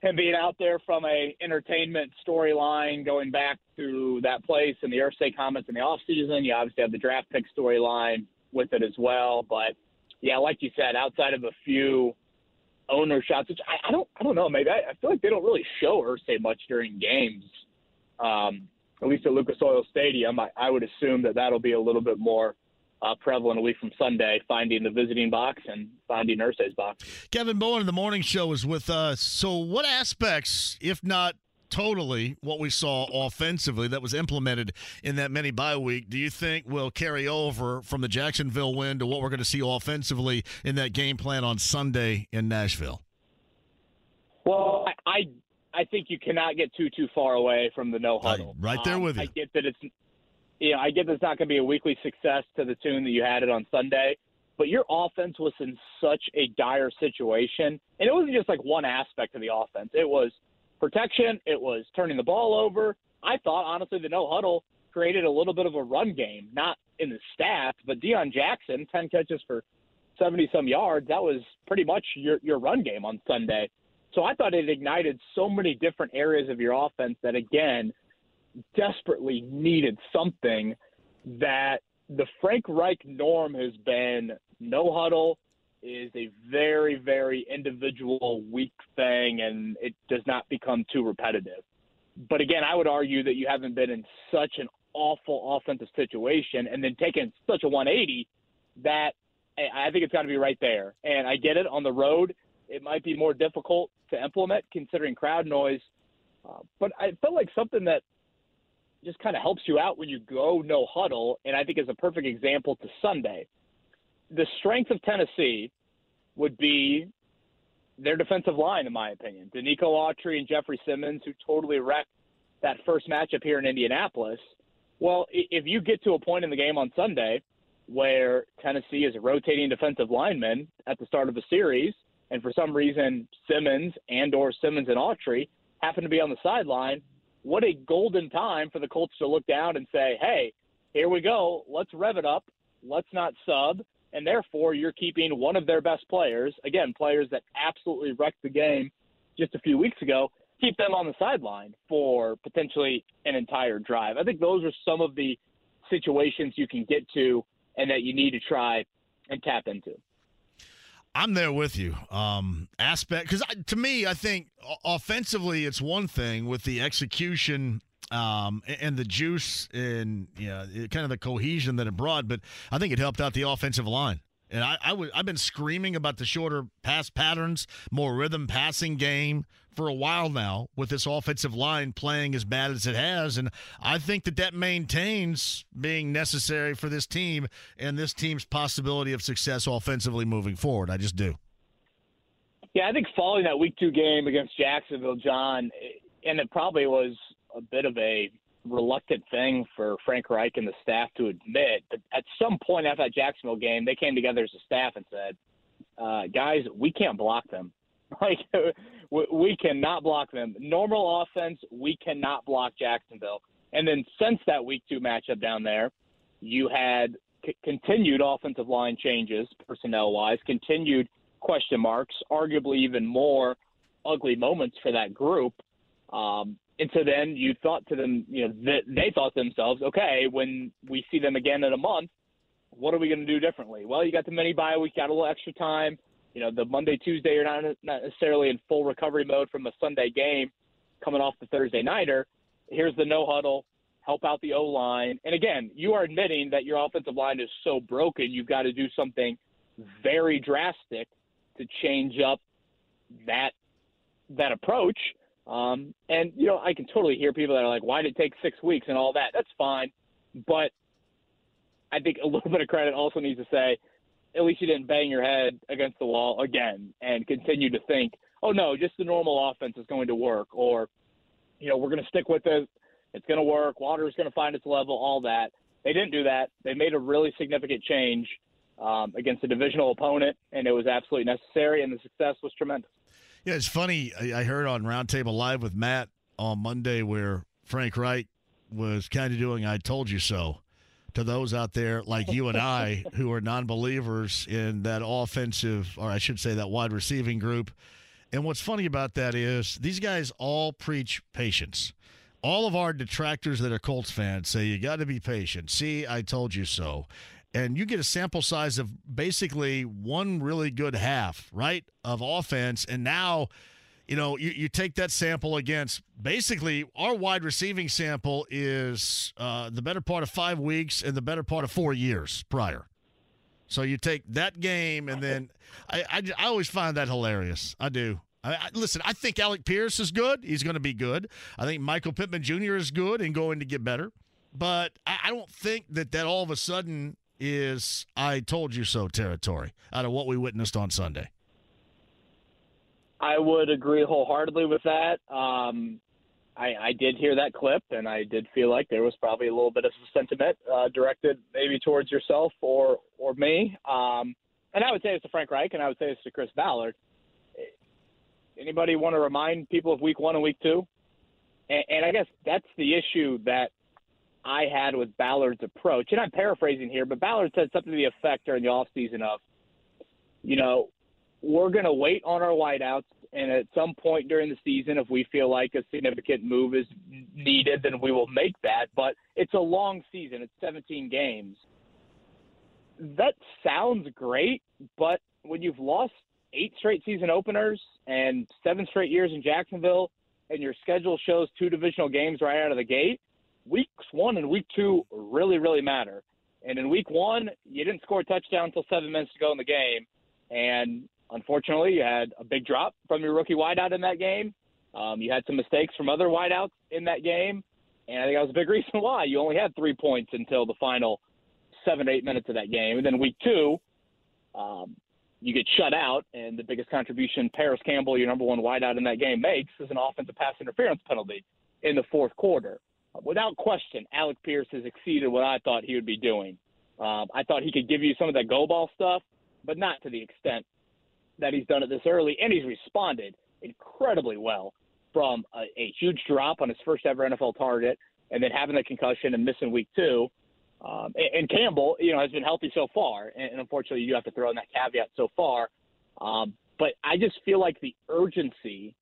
him being out there from a entertainment storyline going back to that place and the Irsay comments in the offseason. You obviously have the draft pick storyline with it as well. But yeah, like you said, outside of a few owner shots, which I, I don't I don't know, maybe I, I feel like they don't really show Irsay much during games. Um, at least at Lucas Oil Stadium, I, I would assume that that'll be a little bit more uh, prevalent a week from Sunday, finding the visiting box and finding Irsay's box. Kevin Bowen in the morning show is with us. So, what aspects, if not totally what we saw offensively that was implemented in that mini bye week, do you think will carry over from the Jacksonville win to what we're going to see offensively in that game plan on Sunday in Nashville? Well, I, I I think you cannot get too too far away from the no huddle. right there Um, with you. I get that it's you know I get it's not going to be a weekly success to the tune that you had it on Sunday, but your offense was in such a dire situation, and it wasn't just like one aspect of the offense. It was protection. It was turning the ball over. I thought honestly the no huddle created a little bit of a run game, not in the stats, but Deon Jackson, ten catches for seventy some yards. That was pretty much your your run game on Sunday. So I thought it ignited so many different areas of your offense that again desperately needed something that the Frank Reich norm has been no huddle is a very, very individual weak thing and it does not become too repetitive. But again, I would argue that you haven't been in such an awful offensive situation and then taken such a 180 that I I think it's got to be right there. And I get it on the road. It might be more difficult to implement considering crowd noise. Uh, but I felt like something that just kind of helps you out when you go no huddle, and I think is a perfect example to Sunday. The strength of Tennessee would be their defensive line, in my opinion. Denico Autry and Jeffery Simmons, who totally wrecked that first matchup here in Indianapolis. Well, if you get to a point in the game on Sunday where Tennessee is a rotating defensive linemen at the start of a series, and for some reason Simmons and or Simmons and Autry happen to be on the sideline, what a golden time for the Colts to look down and say, "Hey, here we go. Let's rev it up. Let's not sub." And therefore, you're keeping one of their best players, again, players that absolutely wrecked the game just a few weeks ago, keep them on the sideline for potentially an entire drive. I think those are some of the situations you can get to and that you need to try and tap into. I'm there with you. Um, aspect because to me, I think offensively, it's one thing with the execution um, and the juice and yeah, it- kind of the cohesion that it brought. But I think it helped out the offensive line. And I, I would, I've been screaming about the shorter pass patterns, more rhythm passing game for a while now with this offensive line playing as bad as it has. And I think that that maintains being necessary for this team and this team's possibility of success offensively moving forward. I just do. Yeah, I think following that week two game against Jacksonville, John, and it probably was a bit of a reluctant thing for Frank Reich and the staff to admit, but at some point after that Jacksonville game, they came together as a staff and said, uh, guys, we can't block them. Like we cannot block them. Normal offense, we cannot block Jacksonville. And then since that week two matchup down there, you had c- continued offensive line changes personnel wise, continued question marks, arguably even more ugly moments for that group. Um, and so then you thought to them, you know, that they thought themselves, okay, when we see them again in a month, what are we going to do differently? Well, you got the mini bye week, got a little extra time. You know, the Monday, Tuesday, you're not not necessarily in full recovery mode from a Sunday game coming off the Thursday nighter. Here's the no huddle, help out the O line. And again, you are admitting that your offensive line is so broken, you've got to do something very drastic to change up that that approach. Um, and you know, I can totally hear people that are like, "Why did it take six weeks?" and all that. That's fine, but I think a little bit of credit also needs to say, at least you didn't bang your head against the wall again and continue to think, "Oh no, just the normal offense is going to work," or you know, we're going to stick with it. It's going to work. Water's going to find its level. All that. They didn't do that. They made a really significant change um, against a divisional opponent, and it was absolutely necessary, and the success was tremendous. Yeah, it's funny. I heard on Roundtable Live with Matt on Monday where Frank Reich was kind of doing "I told you so" to those out there like you and I who are non-believers in that offensive, or I should say, that wide receiving group. And what's funny about that is these guys all preach patience. All of our detractors that are Colts fans say you got to be patient. See, I told you so and you get a sample size of basically one really good half, right, of offense. And now, you know, you, you take that sample against basically our wide receiving sample is uh, the better part of five weeks and the better part of four years prior. So you take that game, and then I, I, I always find that hilarious. I do. I, I, listen, I think Alec Pierce is good. He's going to be good. I think Michael Pittman Jr. is good and going to get better. But I, I don't think that that all of a sudden is I told you so territory out of what we witnessed on Sunday. I would agree wholeheartedly with that. Um, I, I, did hear that clip, and I did feel like there was probably a little bit of sentiment uh, directed maybe towards yourself or or me. Um, and I would say it's to Frank Reich, and I would say it's to Chris Ballard. Anybody want to remind people of Week One and Week Two? And, and I guess that's the issue that I had with Ballard's approach. And I'm paraphrasing here, but Ballard said something to the effect during the offseason of, you know, we're going to wait on our wideouts. And at some point during the season, if we feel like a significant move is needed, then we will make that. But it's a long season, it's 17 games. That sounds great, but when you've lost eight straight season openers and seven straight years in Jacksonville, and your schedule shows two divisional games right out of the gate, weeks one and week two really, really matter. And in week one, you didn't score a touchdown until seven minutes to go in the game. And unfortunately, you had a big drop from your rookie wideout in that game. Um, you had some mistakes from other wideouts in that game. And I think that was a big reason why you only had three points until the final seven, eight minutes of that game. And then week two, um, you get shut out, and the biggest contribution Parris Campbell, your number one wideout in that game, makes is an offensive pass interference penalty in the fourth quarter without question, Alec Pierce has exceeded what I thought he would be doing. Um, I thought he could give you some of that go ball stuff, but not to the extent that he's done it this early, and he's responded incredibly well from a, a huge drop on his first ever NFL target, and then having the concussion and missing week two. Um, and, and Campbell, you know, has been healthy so far, and, and unfortunately, you have to throw in that caveat so far. Um, but I just feel like the urgency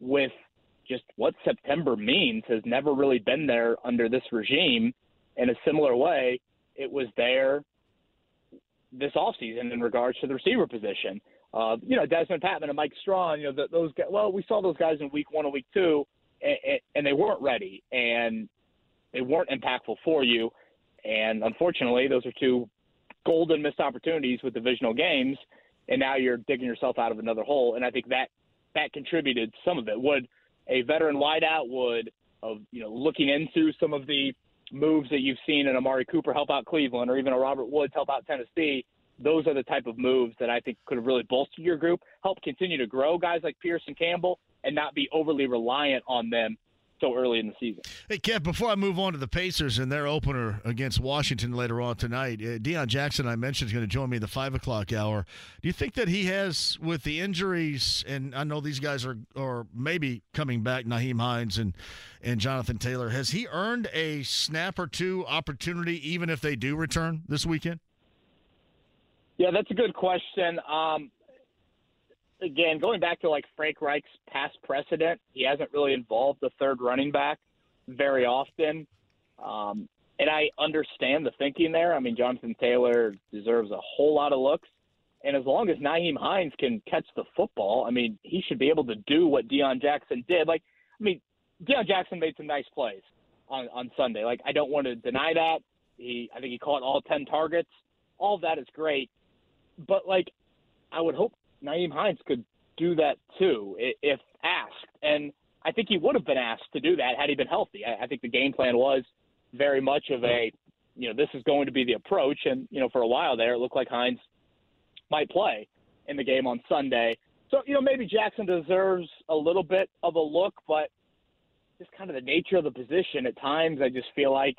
with just what September means has never really been there under this regime. In a similar way, it was there this offseason in regards to the receiver position. Uh, you know, Dezmon Patmon and Mike Strachan, you know, the, those guys, well, we saw those guys in week one and week two, and, and they weren't ready and they weren't impactful for you. And unfortunately, those are two golden missed opportunities with divisional games. And now you're digging yourself out of another hole. And I think that that contributed some of it. Would a veteran wideout would of you know looking into some of the moves that you've seen an Amari Cooper help out Cleveland or even a Robert Woods help out Tennessee. Those are the type of moves that I think could have really bolstered your group, help continue to grow guys like Pierce and Campbell, and not be overly reliant on them so early in the season. Hey, Kev, before I move on to the Pacers and their opener against Washington later on tonight, uh, Deon Jackson, I mentioned, is going to join me in the 5 o'clock hour. Do you think that he has, with the injuries, and I know these guys are, are maybe coming back, Nyheim Hines and, and Jonathan Taylor, has he earned a snap or two opportunity even if they do return this weekend? Yeah, that's a good question. Um, again, going back to like Frank Reich's past precedent, he hasn't really involved the third running back very often. Um, and I understand the thinking there. I mean, Jonathan Taylor deserves a whole lot of looks. And as long as Nyheim Hines can catch the football, I mean, he should be able to do what Deon Jackson did. Like, I mean, Deon Jackson made some nice plays on, on Sunday. Like, I don't want to deny that. He, I think he caught all 10 targets. All of that is great. But, like, I would hope Nyheim Hines could do that too if asked. And I think he would have been asked to do that had he been healthy. I think the game plan was very much of a, you know, this is going to be the approach. And, you know, for a while there, it looked like Hines might play in the game on Sunday. So, you know, maybe Jackson deserves a little bit of a look, but just kind of the nature of the position at times, I just feel like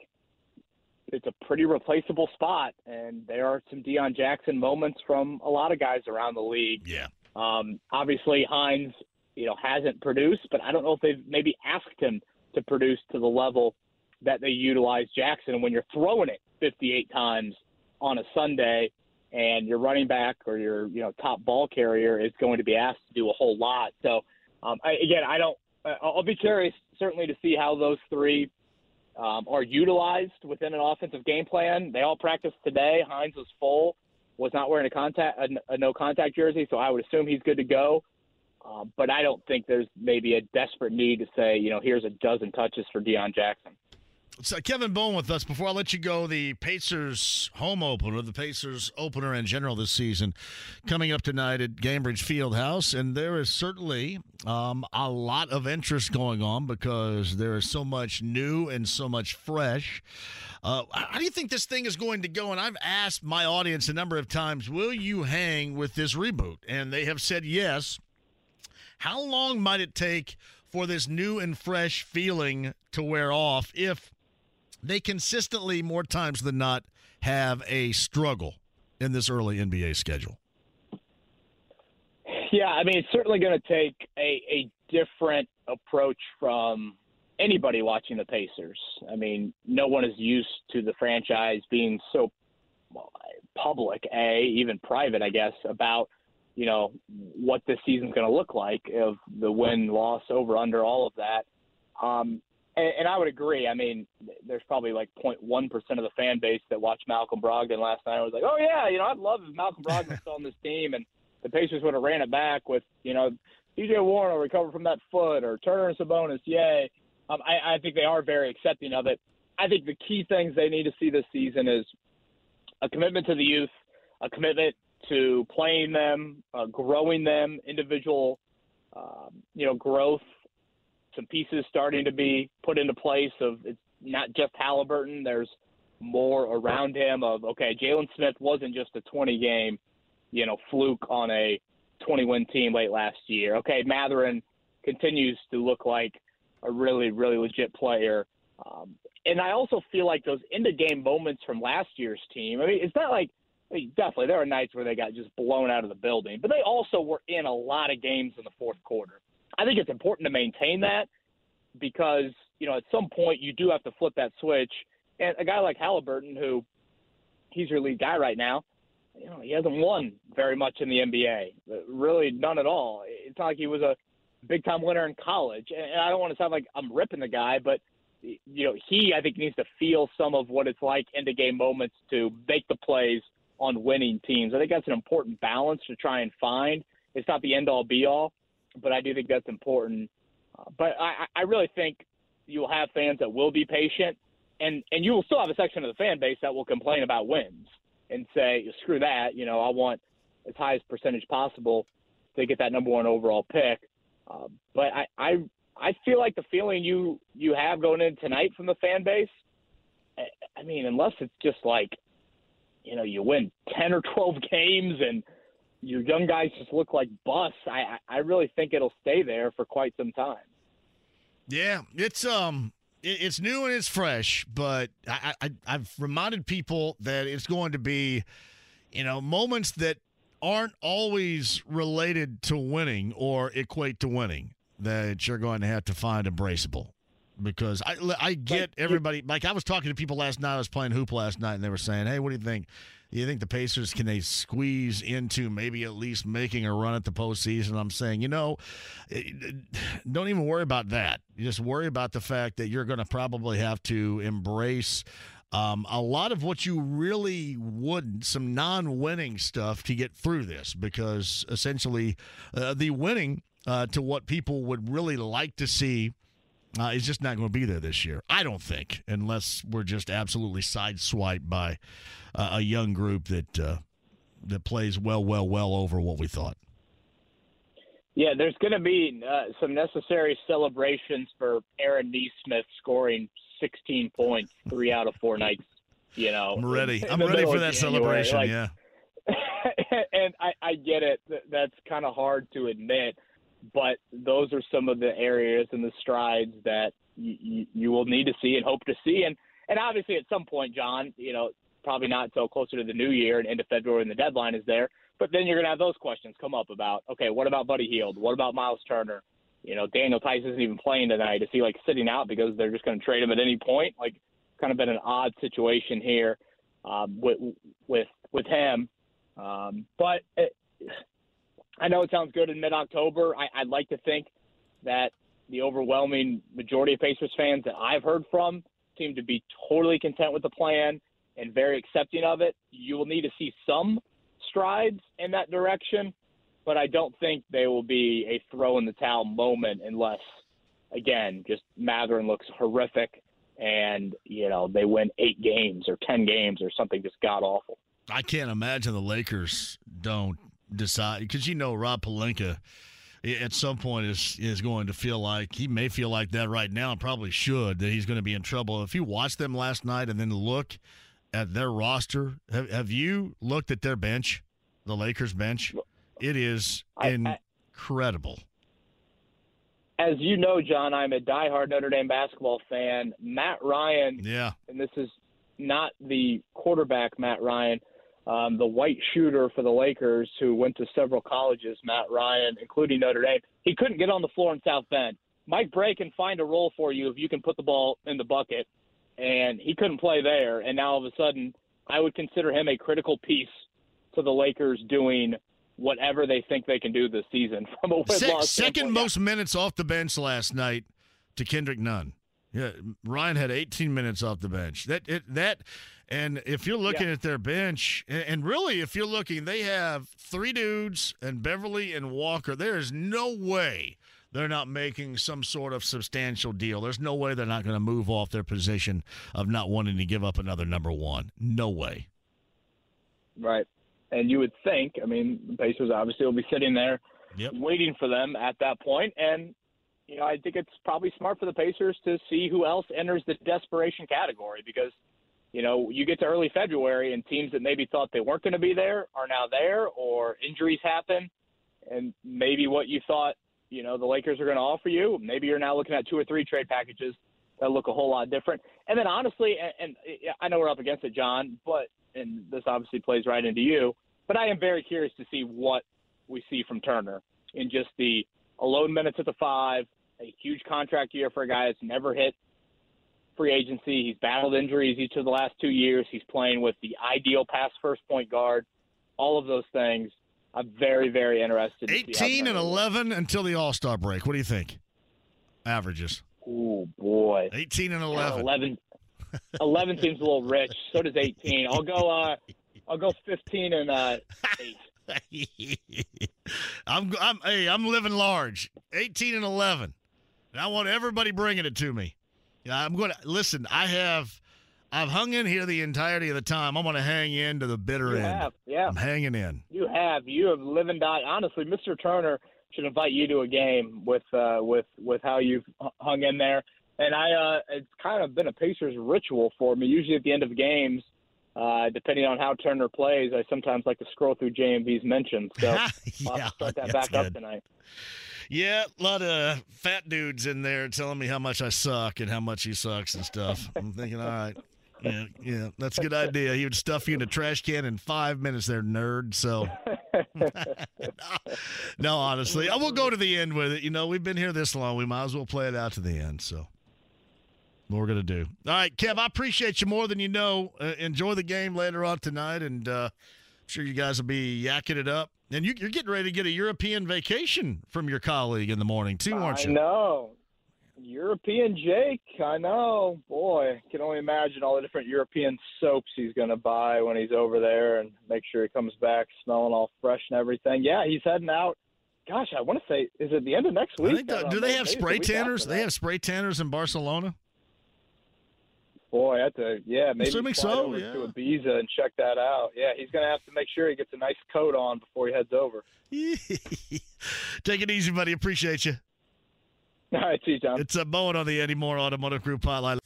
it's a pretty replaceable spot, and there are some Deon Jackson moments from a lot of guys around the league. Yeah. Um, obviously, Hines, you know, hasn't produced, but I don't know if they've maybe asked him to produce to the level that they utilize Jackson. When you're throwing it 58 times on a Sunday, and your running back or your you know top ball carrier is going to be asked to do a whole lot. So um, I, again, I don't. I'll be curious certainly to see how those three um, are utilized within an offensive game plan. They all practiced today. Hines was full, was not wearing a contact a, a no contact jersey, so I would assume he's good to go. Um, but I don't think there's maybe a desperate need to say, you know, here's a dozen touches for Deon Jackson. So Kevin Bowen with us. Before I let you go, the Pacers home opener, the Pacers opener in general this season, coming up tonight at Gainbridge Fieldhouse, and there is certainly um, a lot of interest going on because there is so much new and so much fresh. Uh, how do you think this thing is going to go? And I've asked my audience a number of times, will you hang with this reboot? And they have said yes. How long might it take for this new and fresh feeling to wear off if they consistently, more times than not, have a struggle in this early NBA schedule. Yeah, I mean, it's certainly going to take a, a different approach from anybody watching the Pacers. I mean, no one is used to the franchise being so public, a even private, I guess, about you know what this season's going to look like of the win, loss, over, under, all of that. Um, and, and I would agree. I mean, there's probably like 0.1 percent of the fan base that watched Malcolm Brogdon last night. I was like, oh yeah, you know, I'd love if Malcolm Brogdon was on this team, and the Pacers would have ran it back with, you know, TJ Warren will recover from that foot, or Turner and Sabonis, yay. Um, I, I think they are very accepting of it. I think the key things they need to see this season is a commitment to the youth, a commitment to playing them, uh, growing them, individual, um, you know, growth some pieces starting to be put into place of it's not just Halliburton. There's more around him of okay, Jalen Smith wasn't just a 20 game, you know, fluke on a 20 win team late last year. Okay, Mathurin continues to look like a really really legit player. Um, and I also feel like those end of game moments from last year's team. I mean, it's not like I mean, definitely there are nights where they got just blown out of the building, but they also were in a lot of games in the fourth quarter. I think it's important to maintain that because you know at some point you do have to flip that switch. And a guy like Halliburton, who he's your lead guy right now, you know he hasn't won very much in the NBA, really none at all. It's not like he was a big time winner in college. And I don't want to sound like I'm ripping the guy, but you know he I think needs to feel some of what it's like in the game moments to make the plays on winning teams. I think that's an important balance to try and find. It's not the end all be all, but I do think that's important. Uh, but I, I really think you'll have fans that will be patient, and and you will still have a section of the fan base that will complain about wins and say, screw that, you know, I want as high as percentage possible to get that number one overall pick. Uh, but I, I I feel like the feeling you you have going in tonight from the fan base. I mean, unless it's just like, you know, you win ten or twelve games and your young guys just look like busts. I I really think it'll stay there for quite some time. Yeah, it's um, it, it's new and it's fresh, but I, I I've reminded people that it's going to be, you know, moments that aren't always related to winning or equate to winning that you're going to have to find embraceable. Because I, I get everybody like I was talking to people last night. I was playing hoop last night, and they were saying, "Hey, what do you think? You think the Pacers can they squeeze into maybe at least making a run at the postseason?" I'm saying, you know, eh, don't even worry about that. You just worry about the fact that you're going to probably have to embrace um, a lot of what you really wouldn't, some non winning stuff to get through this, because essentially uh, the winning uh, to what people would really like to see. Uh, is just not going to be there this year. I don't think, unless we're just absolutely sideswiped by uh, a young group that uh, that plays well, well, well over what we thought. Yeah, there's going to be uh, some necessary celebrations for Aaron Nesmith scoring 16 points three out of four nights. You know, I'm ready. I'm ready for that celebration. Like, yeah, and I, I get it. That's kind of hard to admit but those are some of the areas and the strides that you, you will need to see and hope to see. And and obviously, at some point, John, you know, probably not until closer to the new year and into February and the deadline is there. But then you're going to have those questions come up about, okay, what about Buddy Hield? What about Miles Turner? You know, Daniel Theis isn't even playing tonight. Is he like sitting out because they're just going to trade him at any point? Like, kind of been an odd situation here um, with with with him. Um, but it, I know it sounds good in mid October. I'd like to think that the overwhelming majority of Pacers fans that I've heard from seem to be totally content with the plan and very accepting of it. You will need to see some strides in that direction, but I don't think they will be a throw in the towel moment unless, again, just Mathurin looks horrific and, you know, they win eight games or 10 games or something just god awful. I can't imagine the Lakers don't decide because you know Rob Pelinka at some point is is going to feel like he may feel like that right now and probably should that he's going to be in trouble. If you watch them last night and then look at their roster, have, have you looked at their bench, the Lakers bench? It is I, incredible. I, as you know, John, I'm a diehard Notre Dame basketball fan. Matt Ryan, yeah, and this is not the quarterback Matt Ryan um, the white shooter for the Lakers who went to several colleges, Matt Ryan, including Notre Dame. He couldn't get on the floor in South Bend. Mike Brey can find a role for you if you can put the ball in the bucket, and he couldn't play there. And now all of a sudden, I would consider him a critical piece to the Lakers doing whatever they think they can do this season from a Se- Second most minutes off the bench last night to Kendrick Nunn. Yeah, Ryan had 18 minutes off the bench. That it, that and if you're looking yeah. at their bench, and really, if you're looking, they have three dudes and Beverley and Walker. There is no way they're not making some sort of substantial deal. There's no way they're not going to move off their position of not wanting to give up another number one. No way. Right. And you would think, I mean, the Pacers obviously will be sitting there yep. waiting for them at that point. And, you know, I think it's probably smart for the Pacers to see who else enters the desperation category because – you know, you get to early February and teams that maybe thought they weren't going to be there are now there, or injuries happen, and maybe what you thought, you know, the Lakers are going to offer you, maybe you're now looking at two or three trade packages that look a whole lot different. And then honestly, and, and I know we're up against it, John, but and this obviously plays right into you, but I am very curious to see what we see from Turner in just the alone minutes at the five, a huge contract year for a guy that's never hit free agency. He's battled injuries each of the last two years. He's playing with the ideal pass first point guard. All of those things. I'm very, very interested. 18 and 11 until the All Star break. What do you think? Averages. Oh boy. 18 and 11. 11. 11 seems a little rich. So does 18. I'll go. Uh, I'll go 15 and uh, eight. I'm, I'm, hey, I'm living large. 18 and 11. And I want everybody bringing it to me. Yeah, I'm going to listen. I have, I've hung in here the entirety of the time. I'm going to hang in to the bitter you end. Have, yeah, I'm hanging in. You have. You have live and die. Honestly, Mr. Turner should invite you to a game with uh, with with how you've hung in there. And I, uh, it's kind of been a Pacers ritual for me. Usually at the end of games, uh, depending on how Turner plays, I sometimes like to scroll through JMV's mentions. So yeah, I'll start that back good. up tonight. Yeah, a lot of fat dudes in there telling me how much I suck and how much he sucks and stuff. I'm thinking, all right, yeah, yeah, that's a good idea. He would stuff you in a trash can in five minutes, there, nerd. So, no, honestly, I will go to the end with it. You know, we've been here this long. We might as well play it out to the end. So, what we're gonna do. All right, Kev, I appreciate you more than you know. Uh, enjoy the game later on tonight, and uh, I'm sure you guys will be yakking it up. And you, you're getting ready to get a European vacation from your colleague in the morning too, aren't you? I know. European Jake, I know. Boy, can only imagine all the different European soaps he's going to buy when he's over there and make sure he comes back smelling all fresh and everything. Yeah, he's heading out. Gosh, I want to say, is it the end of next week? the- uh, don't know. they have the spray tanners? They have spray tanners in Barcelona. Boy, that's a yeah. Maybe Assuming slide so, over yeah. to Ibiza and check that out. Yeah, he's going to have to make sure he gets a nice coat on before he heads over. Take it easy, buddy. Appreciate you. All right, see you, Tom. It's a Bowen on the Andy Mohr Automotive Group hotline.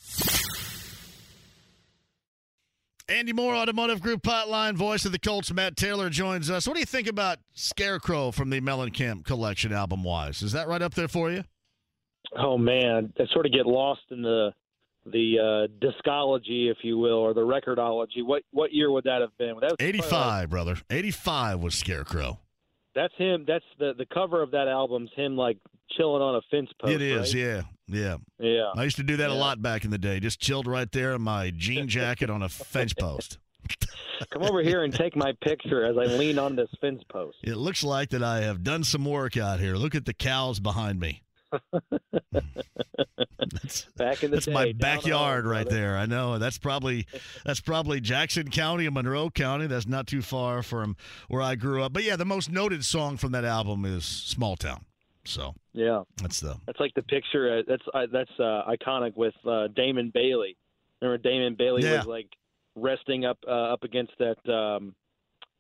Andy Mohr Automotive Group hotline, voice of the Colts, Matt Taylor joins us. What do you think about Scarecrow from the Mellencamp collection album wise? Is that right up there for you? Oh man, I sort of get lost in the the uh, discology, if you will, or the recordology. What what year would that have been? That like- 85, brother. 85 was Scarecrow. that's him. That's the the cover of that album's him like chilling on a fence post. it is, right? yeah. Yeah. Yeah. I used to do that a lot back in the day. Just chilled right there in my jean jacket on a fence post. Come over here and take my picture as I lean on this fence post. It looks like that I have done some work out here. Look at the cows behind me. That's Back in the that's day, my backyard right brother. there. I know. That's probably that's probably Jackson County and Monroe County. That's not too far from where I grew up. But yeah, the most noted song from that album is Small Town. So Yeah, that's the that's like the picture. Uh, that's uh, that's uh, iconic with uh, Damon Bailey. Remember Damon Bailey Yeah. was like resting up uh, up against that um,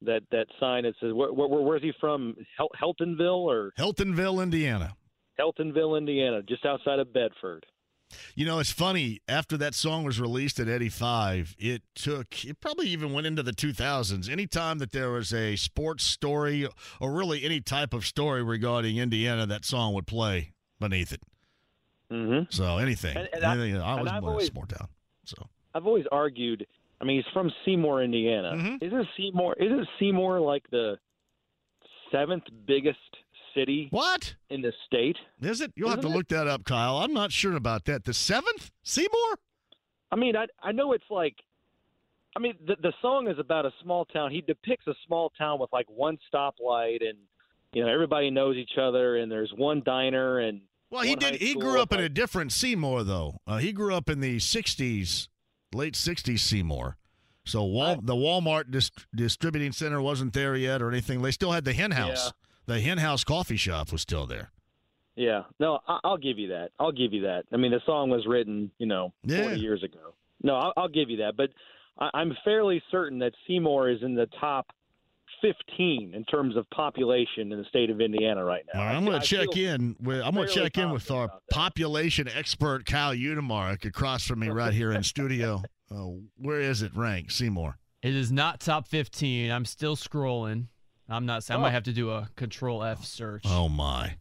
that that sign that says where, where, where's he from? Hel- Heltonville or Heltonville Indiana. Heltonville, Indiana, just outside of Bedford. You know, it's funny. After that song was released at 85, it took, it probably even went into the 2000s. Anytime that there was a sports story or really any type of story regarding Indiana, that song would play beneath it. hmm So anything. And- and I- anything I, and was born in always- Sport Town. So I've always argued. I mean, he's from Seymour, Indiana. Mhm. Isn't Seymour? Isn't Seymour like the seventh biggest city what? in the state? Is it? You'll have to it? look that up, Kyle. I'm not sure about that. The seventh? Seymour? I mean, I I know it's like, I mean, the the song is about a small town. He depicts a small town with like one stoplight, and you know everybody knows each other, and there's one diner, and Well, he did. He grew up in a different Seymour, though. Uh, he grew up in the '60s, late '60s Seymour. So Wal- I- the Walmart dis- distributing center wasn't there yet, or anything. They still had the Hen House. The Hen House coffee shop was still there. yeah, no, I, I'll give you that. I'll give you that. I mean, the song was written, you know, Yeah. 40 years ago. No, I'll, I'll give you that. But I, I'm fairly certain that Seymour is in the top 15 in terms of population in the state of Indiana right now. All right, I I'm feel- going I to check in with. I'm going to check in with our population expert Kyle Udemark across from me right here in studio. Uh, where is it ranked, Seymour? It is not top 15. I'm still scrolling. I'm not. Saying I Oh. might have to do a Control F search. Oh my!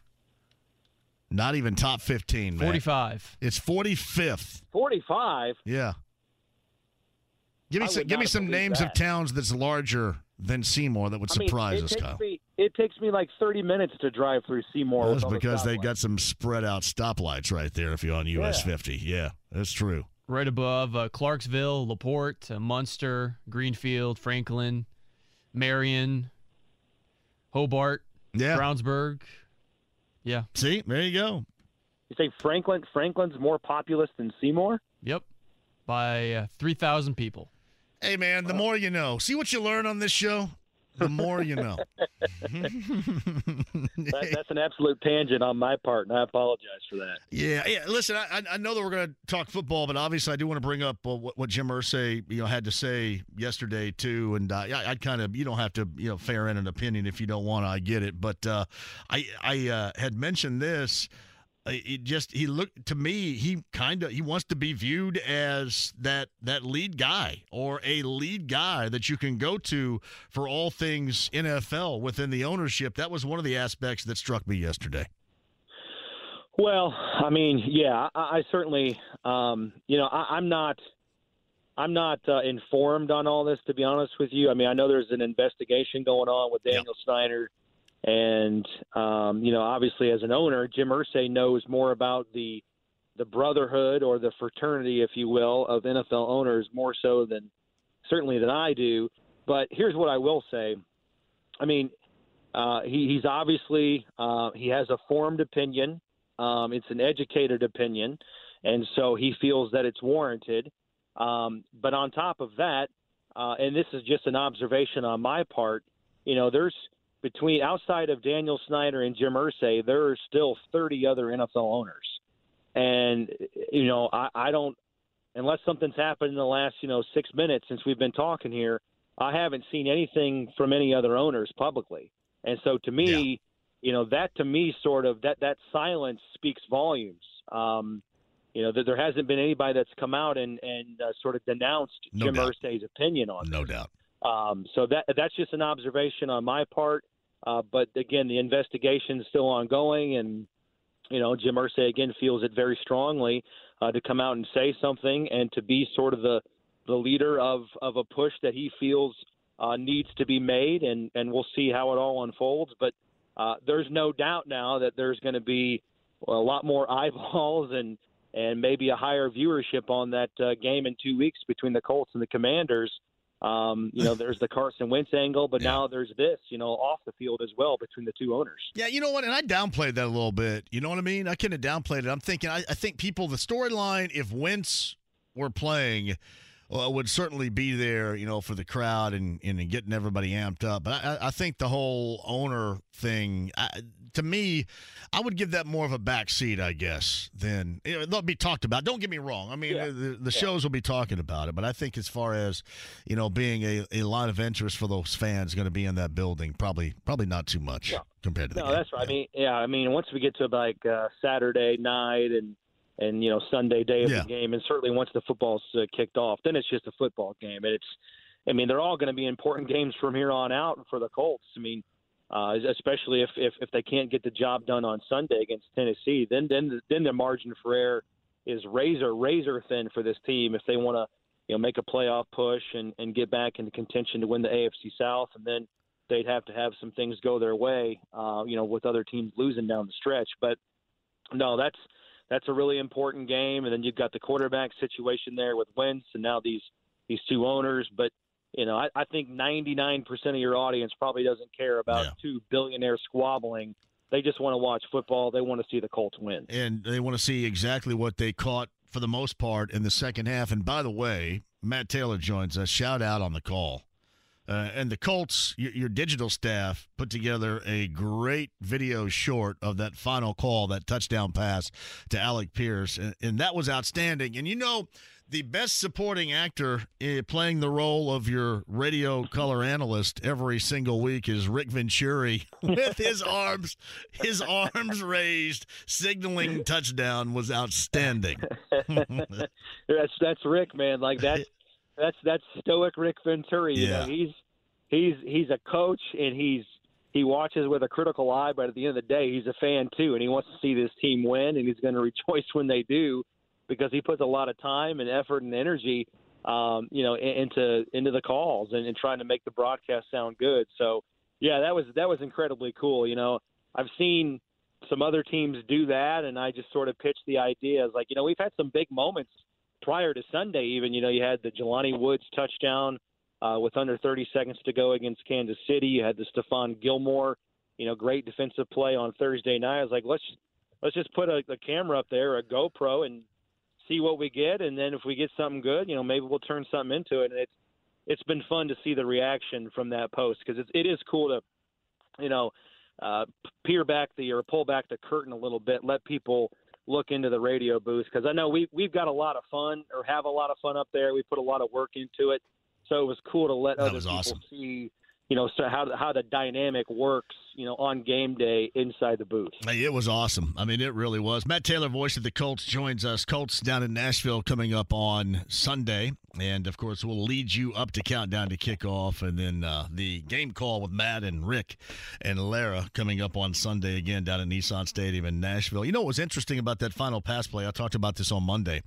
Not even top 15, man. 45. It's 45th. 45. Yeah. Give me I some, give me some believe names of towns that's larger than Seymour that would I mean, surprise it us, takes Kyle. Me, it takes me like 30 minutes to drive through Seymour. That's with all the because they got some spread out stoplights right there if you're on US Yeah. 50. Yeah, that's true. Right above uh, Clarksville, LaPorte, uh, Munster, Greenfield, Franklin, Marion, Hobart, Yeah. Brownsburg. Yeah. See, there you go. You say Franklin? Franklin's more populous than Seymour? Yep. By uh, 3,000 people. Hey, man, the more you know. See what you learn on this show? The more you know. That, that's an absolute tangent on my part, and I apologize for that. Yeah, yeah. Listen, I, I know that we're going to talk football, but obviously, I do want to bring up uh, what, what Jim Irsay, you know, had to say yesterday too. And uh, I, I'd kind of, you don't have to, you know, fair in an opinion if you don't want to. I get it, but uh, I, I uh, had mentioned this. Uh, It just he looked to me. He kind of he wants to be viewed as that that lead guy or a lead guy that you can go to for all things NFL within the ownership. That was one of the aspects that struck me yesterday. Well, I mean, yeah, I, I certainly, um, you know, I, I'm not, I'm not uh, informed on all this to be honest with you. I mean, I know there's an investigation going on with Daniel Snyder, and um, you know, obviously as an owner, Jim Irsay knows more about the the brotherhood or the fraternity, if you will, of NFL owners more so than certainly than I do. But here's what I will say. I mean, uh, he, he's obviously uh, he has a formed opinion. Um, it's an educated opinion, and so he feels that it's warranted. Um, but on top of that, uh, and this is just an observation on my part, you know, there's between outside of Daniel Snyder and Jim Irsay, there are still 30 other NFL owners, and you know, I, I don't unless something's happened in the last you know six minutes since we've been talking here. I haven't seen anything from any other owners publicly. And so to me, yeah. you know, that to me sort of that that silence speaks volumes. Um, you know, that there hasn't been anybody that's come out and and uh, sort of denounced no Jim doubt. Irsay's opinion on no this. doubt. Um, so that that's just an observation on my part. Uh, but again, the investigation is still ongoing, and you know, Jim Irsay again feels it very strongly uh, to come out and say something and to be sort of the the leader of of a push that he feels uh, needs to be made, and and we'll see how it all unfolds. But uh, there's no doubt now that there's going to be a lot more eyeballs and and maybe a higher viewership on that uh, game in two weeks between the Colts and the Commanders. Um, you know, there's the Carson Wentz angle, but yeah. now there's this, you know, off the field as well between the two owners. Yeah, you know what? And I downplayed that a little bit. You know what I mean? I kind of downplayed it. I'm thinking, I, I think people, the storyline, if Wentz were playing, well, would certainly be there, you know, for the crowd and, and getting everybody amped up. But I, I think the whole owner thing, I, to me, I would give that more of a back seat, I guess, than you know, they'll be talked about. Don't get me wrong. I mean, yeah. the, the yeah. shows will be talking about it, but I think as far as you know, being a, a line of interest for those fans going to be in that building, probably probably not too much yeah. compared to that. no, the that's right. I mean, yeah, I mean, once we get to like uh, Saturday night and and you know Sunday day of yeah. the game, and certainly once the football's uh, kicked off, then it's just a football game, and it's. I mean, they're all going to be important games from here on out for the Colts. I mean, uh, especially if, if if they can't get the job done on Sunday against Tennessee, then then then the margin for error is razor razor thin for this team if they want to you know make a playoff push and and get back into contention to win the AFC South, and then they'd have to have some things go their way, uh, you know, with other teams losing down the stretch. But no, that's that's a really important game. And then you've got the quarterback situation there with Wentz, and now these these two owners. But you know, I, I think 99% of your audience probably doesn't care about yeah. two billionaires squabbling. They just want to watch football. They want to see the Colts win, and they want to see exactly what they caught for the most part in the second half. And by the way, Matt Taylor joins us. Shout out on the call. Uh, and the Colts, your, your, digital staff, put together a great video short of that final call, that touchdown pass to Alec Pierce. And, and that was outstanding. And you know, the best supporting actor uh, playing the role of your radio color analyst every single week is Rick Venturi with his arms his arms raised signaling touchdown was outstanding. that's that's Rick man like that that's that's stoic Rick Venturi. You yeah. know, he's he's he's a coach and he's he watches with a critical eye, but at the end of the day, he's a fan too, and he wants to see this team win, and he's going to rejoice when they do, because he puts a lot of time and effort and energy, um, you know, into into the calls and, and trying to make the broadcast sound good. So, yeah, that was that was incredibly cool. You know, I've seen some other teams do that, and I just sort of pitched the idea as like, you know, we've had some big moments prior to Sunday, even, you know, you had the Jelani Woods touchdown uh, with under 30 seconds to go against Kansas City. You had the Stephon Gilmore, you know, great defensive play on Thursday night. I was like, let's let's just put a, a camera up there, a GoPro, and see what we get. And then if we get something good, you know, maybe we'll turn something into it. And it's it's been fun to see the reaction from that post because it, it is cool to, you know, uh, peer back the or pull back the curtain a little bit, let people look into the radio booth because I know we we've got a lot of fun or have a lot of fun up there. We put a lot of work into it, so it was cool to let that other people awesome. see. You know, so how how the dynamic works, you know, on game day inside the booth. Hey, It was awesome. I mean, it really was. Matt Taylor, voice of the Colts, joins us. Colts down in Nashville coming up on Sunday And of course, we'll lead you up to countdown to kickoff, and then uh, the game call with Matt and Rick and Lara coming up on Sunday again down at Nissan Stadium in Nashville. You know what was interesting about that final pass play? I talked about this on Monday.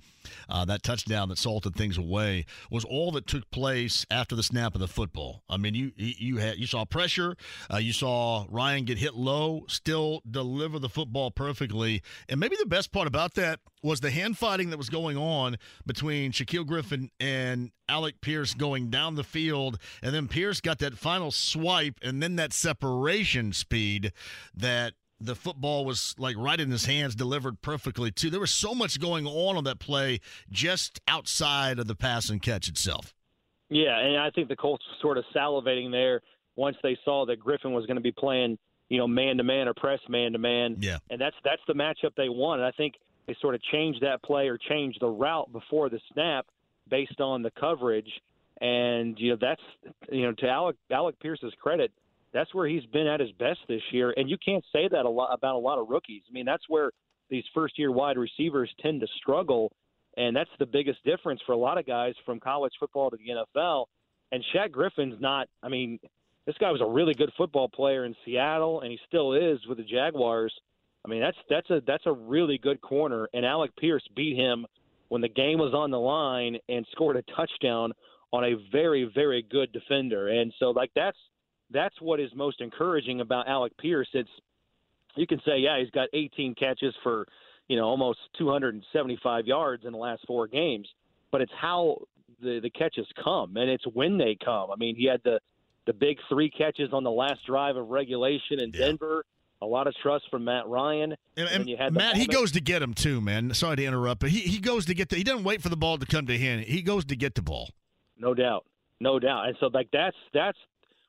Uh, that touchdown that salted things away was all that took place after the snap of the football. I mean, you you had you saw pressure, uh, you saw Ryan get hit low, still deliver the football perfectly, and maybe the best part about that was the hand fighting that was going on between Shaquill Griffin and Alec Pierce going down the field, and then Pierce got that final swipe, and then that separation speed that the football was like right in his hands, delivered perfectly too. There was so much going on on that play just outside of the pass and catch itself. Yeah, and I think the Colts were sort of salivating there once they saw that Griffin was going to be playing, you know, man to man or press man to man. Yeah, and that's that's the matchup they wanted. I think they sort of change that play or change the route before the snap based on the coverage. And you know that's you know to Alec Alec Pierce's credit, that's where he's been at his best this year. And you can't say that a lot about a lot of rookies. I mean, that's where these first year wide receivers tend to struggle. And that's the biggest difference for a lot of guys from college football to the NFL. And Shaq Griffin's not, I mean, this guy was a really good football player in Seattle, and he still is with the Jaguars. I mean, that's that's a that's a really good corner, and Alec Pierce beat him when the game was on the line and scored a touchdown on a very very good defender. And so, like that's that's what is most encouraging about Alec Pierce. It's you can say, yeah, he's got 18 catches for you know almost 275 yards in the last four games, but it's how the the catches come and it's when they come. I mean, he had the the big three catches on the last drive of regulation in yeah. Denver. A lot of trust from Matt Ryan. And, and, and Matt, he goes to get him too, man. Sorry to interrupt, but he, he goes to get the. He doesn't wait for the ball to come to him. He goes to get the ball. No doubt, no doubt. And so, like that's that's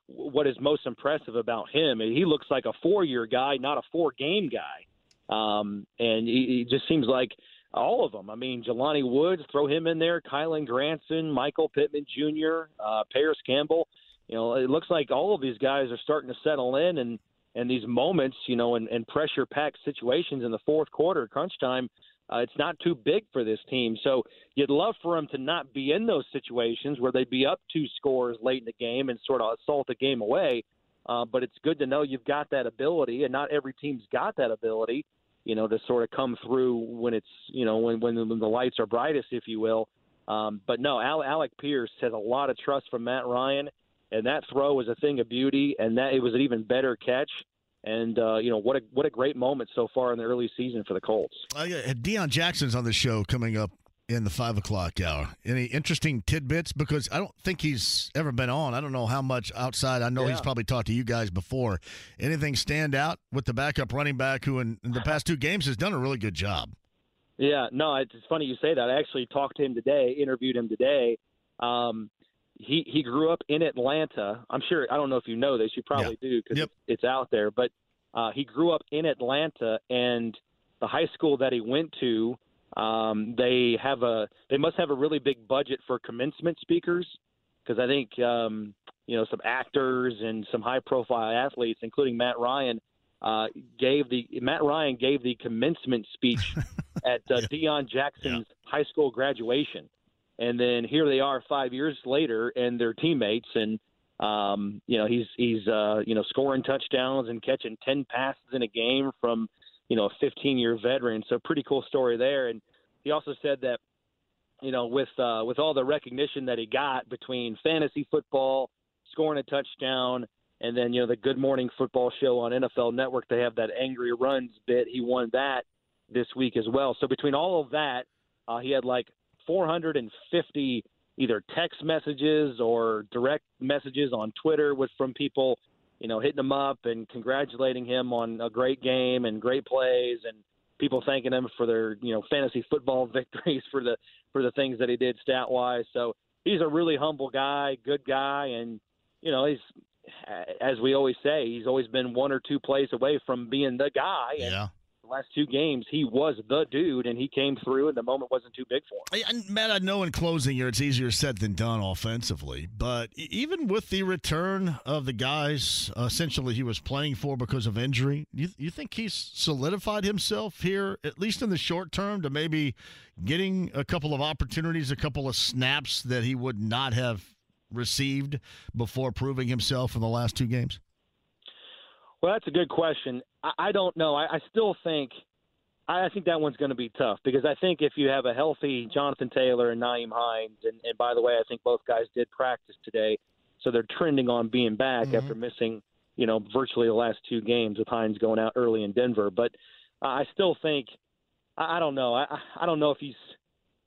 what is most impressive about him. He looks like a four-year guy, not a four-game guy. Um, and he, he just seems like all of them. I mean, Jelani Woods, throw him in there. Kylen Granson, Michael Pittman Jr., uh, Parris Campbell. You know, it looks like all of these guys are starting to settle in, and and these moments, you know, and, and pressure-packed situations in the fourth quarter, crunch time, uh, it's not too big for this team. So you'd love for them to not be in those situations where they'd be up two scores late in the game and sort of assault the game away. Uh, but it's good to know you've got that ability, and not every team's got that ability, you know, to sort of come through when it's, you know, when when the, when the lights are brightest, if you will. Um, but no, Alec Pierce has a lot of trust from Matt Ryan, and that throw was a thing of beauty, and that it was an even better catch. And uh, you know what a what a great moment so far in the early season for the Colts. Uh, yeah, Deon Jackson's on the show coming up in the five o'clock hour. Any interesting tidbits? Because I don't think he's ever been on. I don't know how much outside. I know yeah. he's probably talked to you guys before. Anything stand out with the backup running back who in, in the past two games has done a really good job? Yeah, no, it's funny you say that. I actually talked to him today, interviewed him today. Um, he he grew up in Atlanta. I'm sure I don't know if you know this. You probably yeah. do because yep. it's, it's out there. But uh, he grew up in Atlanta, and the high school that he went to, um, they have a they must have a really big budget for commencement speakers because I think um, you know some actors and some high profile athletes, including Matt Ryan, uh, gave the Matt Ryan gave the commencement speech at uh, yeah. Deon Jackson's yeah. high school graduation and then here they are five years later, and they're teammates, and um, you know he's he's uh, you know scoring touchdowns and catching ten passes in a game from you know a 15 year veteran. So pretty cool story there. And he also said that you know with uh, with all the recognition that he got between fantasy football, scoring a touchdown, and then you know the Good Morning Football show on NFL Network, they have that angry runs bit. He won that this week as well. So between all of that, uh, he had like 450 either text messages or direct messages on Twitter with from people, you know, hitting him up and congratulating him on a great game and great plays and people thanking him for their, you know, fantasy football victories for the for the things that he did stat wise. So he's a really humble guy, good guy and you know, he's as we always say, he's always been one or two plays away from being the guy. And yeah last two games, he was the dude, and he came through, and the moment wasn't too big for him. And Matt, I know in closing here it's easier said than done offensively, but even with the return of the guys essentially he was playing for because of injury, you, you think he's solidified himself here, at least in the short term, to maybe getting a couple of opportunities, a couple of snaps that he would not have received before proving himself in the last two games? Well, that's a good question. I, I don't know. I, I still think I, I think that one's going to be tough because I think if you have a healthy Jonathan Taylor and Nyheim Hines, and, and by the way, I think both guys did practice today, so they're trending on being back Mhm. after missing, you know, virtually the last two games with Hines going out early in Denver. But uh, I still think I, I don't know. I, I don't know if he's.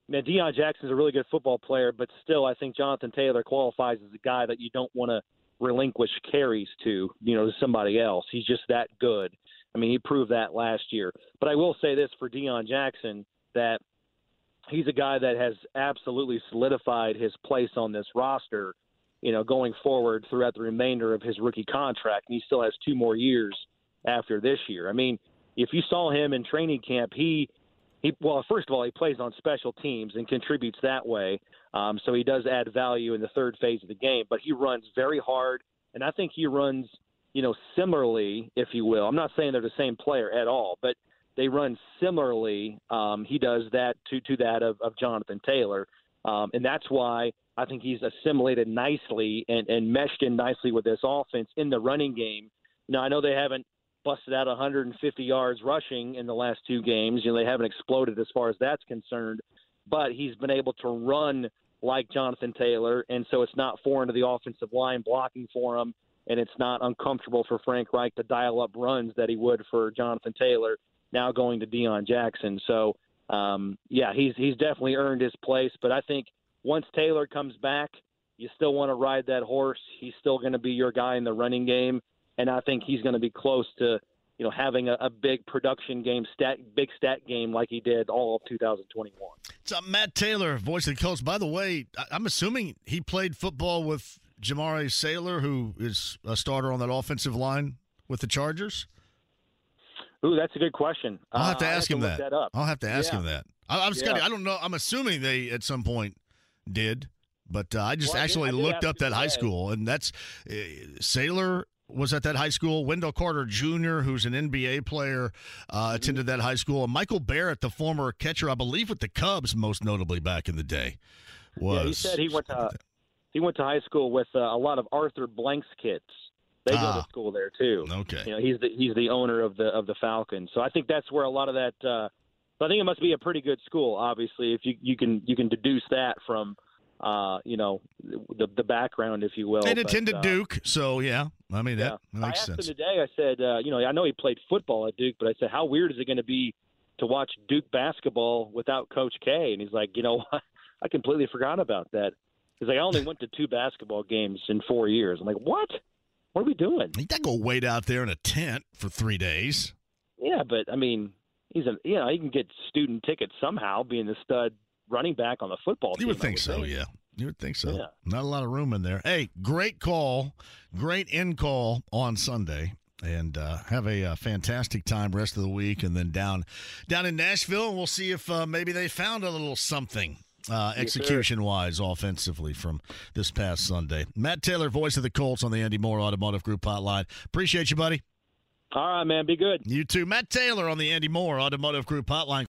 Man, Deon Jackson's a really good football player, but still, I think Jonathan Taylor qualifies as a guy that you don't want to relinquish carries to, you know, to somebody else. He's just that good. I mean, he proved that last year. But I will say this for Deon Jackson that he's a guy that has absolutely solidified his place on this roster, you know, going forward throughout the remainder of his rookie contract. And he still has two more years after this year. I mean, if you saw him in training camp, he he well, first of all, he plays on special teams and contributes that way. Um, so he does add value in the third phase of the game, but he runs very hard, and I think he runs, you know, similarly, if you will. I'm not saying they're the same player at all, but they run similarly. Um, he does that to to that of, of Jonathan Taylor, um, and that's why I think he's assimilated nicely and, and meshed in nicely with this offense in the running game. Now I know they haven't busted out 150 yards rushing in the last two games. You know they haven't exploded as far as that's concerned, but he's been able to run like Jonathan Taylor, and so it's not foreign to the offensive line blocking for him, and it's not uncomfortable for Frank Reich to dial up runs that he would for Jonathan Taylor. Now going to Deon Jackson, so um, yeah, he's he's definitely earned his place. But I think once Taylor comes back, you still want to ride that horse. He's still going to be your guy in the running game, and I think he's going to be close to you know having a, a big production game, stat big stat game like he did all of 2021. It's uh, Matt Taylor, voice of the Colts. By the way, I'm assuming he played football with Jamaree Salyer, who is a starter on that offensive line with the Chargers. Ooh, that's a good question. I'll have to Uh, ask him look that. that. I'll have to ask Yeah. him that. I, I'm Yeah. Scotty. I don't know. I'm assuming they at some point did, but uh, I just Well, I did- actually I did looked up that high school, and that's uh, Salyer was at that high school. Wendell Carter Jr., who's an NBA player, uh, attended that high school. And Michael Barrett, the former catcher, I believe, with the Cubs, most notably back in the day, was. Yeah, he said he went to he went to high school with uh, a lot of Arthur Blank's kids. They go Ah. to school there too. Okay. You know, he's the he's the owner of the of the Falcons. So I think that's where a lot of that. Uh, so I think it must be a pretty good school. Obviously, if you you can you can deduce that from uh, you know the the background, if you will. But, attended uh, Duke, so yeah. I mean that, yeah. that I makes asked sense. him today. I said, uh, you know, I know he played football at Duke, but I said, how weird is it going to be to watch Duke basketball without Coach K? And he's like, you know, what? I completely forgot about that. He's like, I only went to two basketball games in four years. I'm like, what? What are we doing? He got to go wait out there in a tent for three days. Yeah, but I mean, he's a you know he can get student tickets somehow, being the stud running back on the football You team. You would think so, yeah. You would think so. Yeah. Not a lot of room in there. Hey, great call, great in call on Sunday, and uh, have a uh, fantastic time rest of the week, and then down down in Nashville, and we'll see if uh, maybe they found a little something. Uh, execution wise, offensively from this past Sunday. Matt Taylor, voice of the Colts on the Andy Mohr Automotive Group hotline. Appreciate you, buddy. All right, man. Be good. You too. Matt Taylor on the Andy Mohr Automotive Group hotline.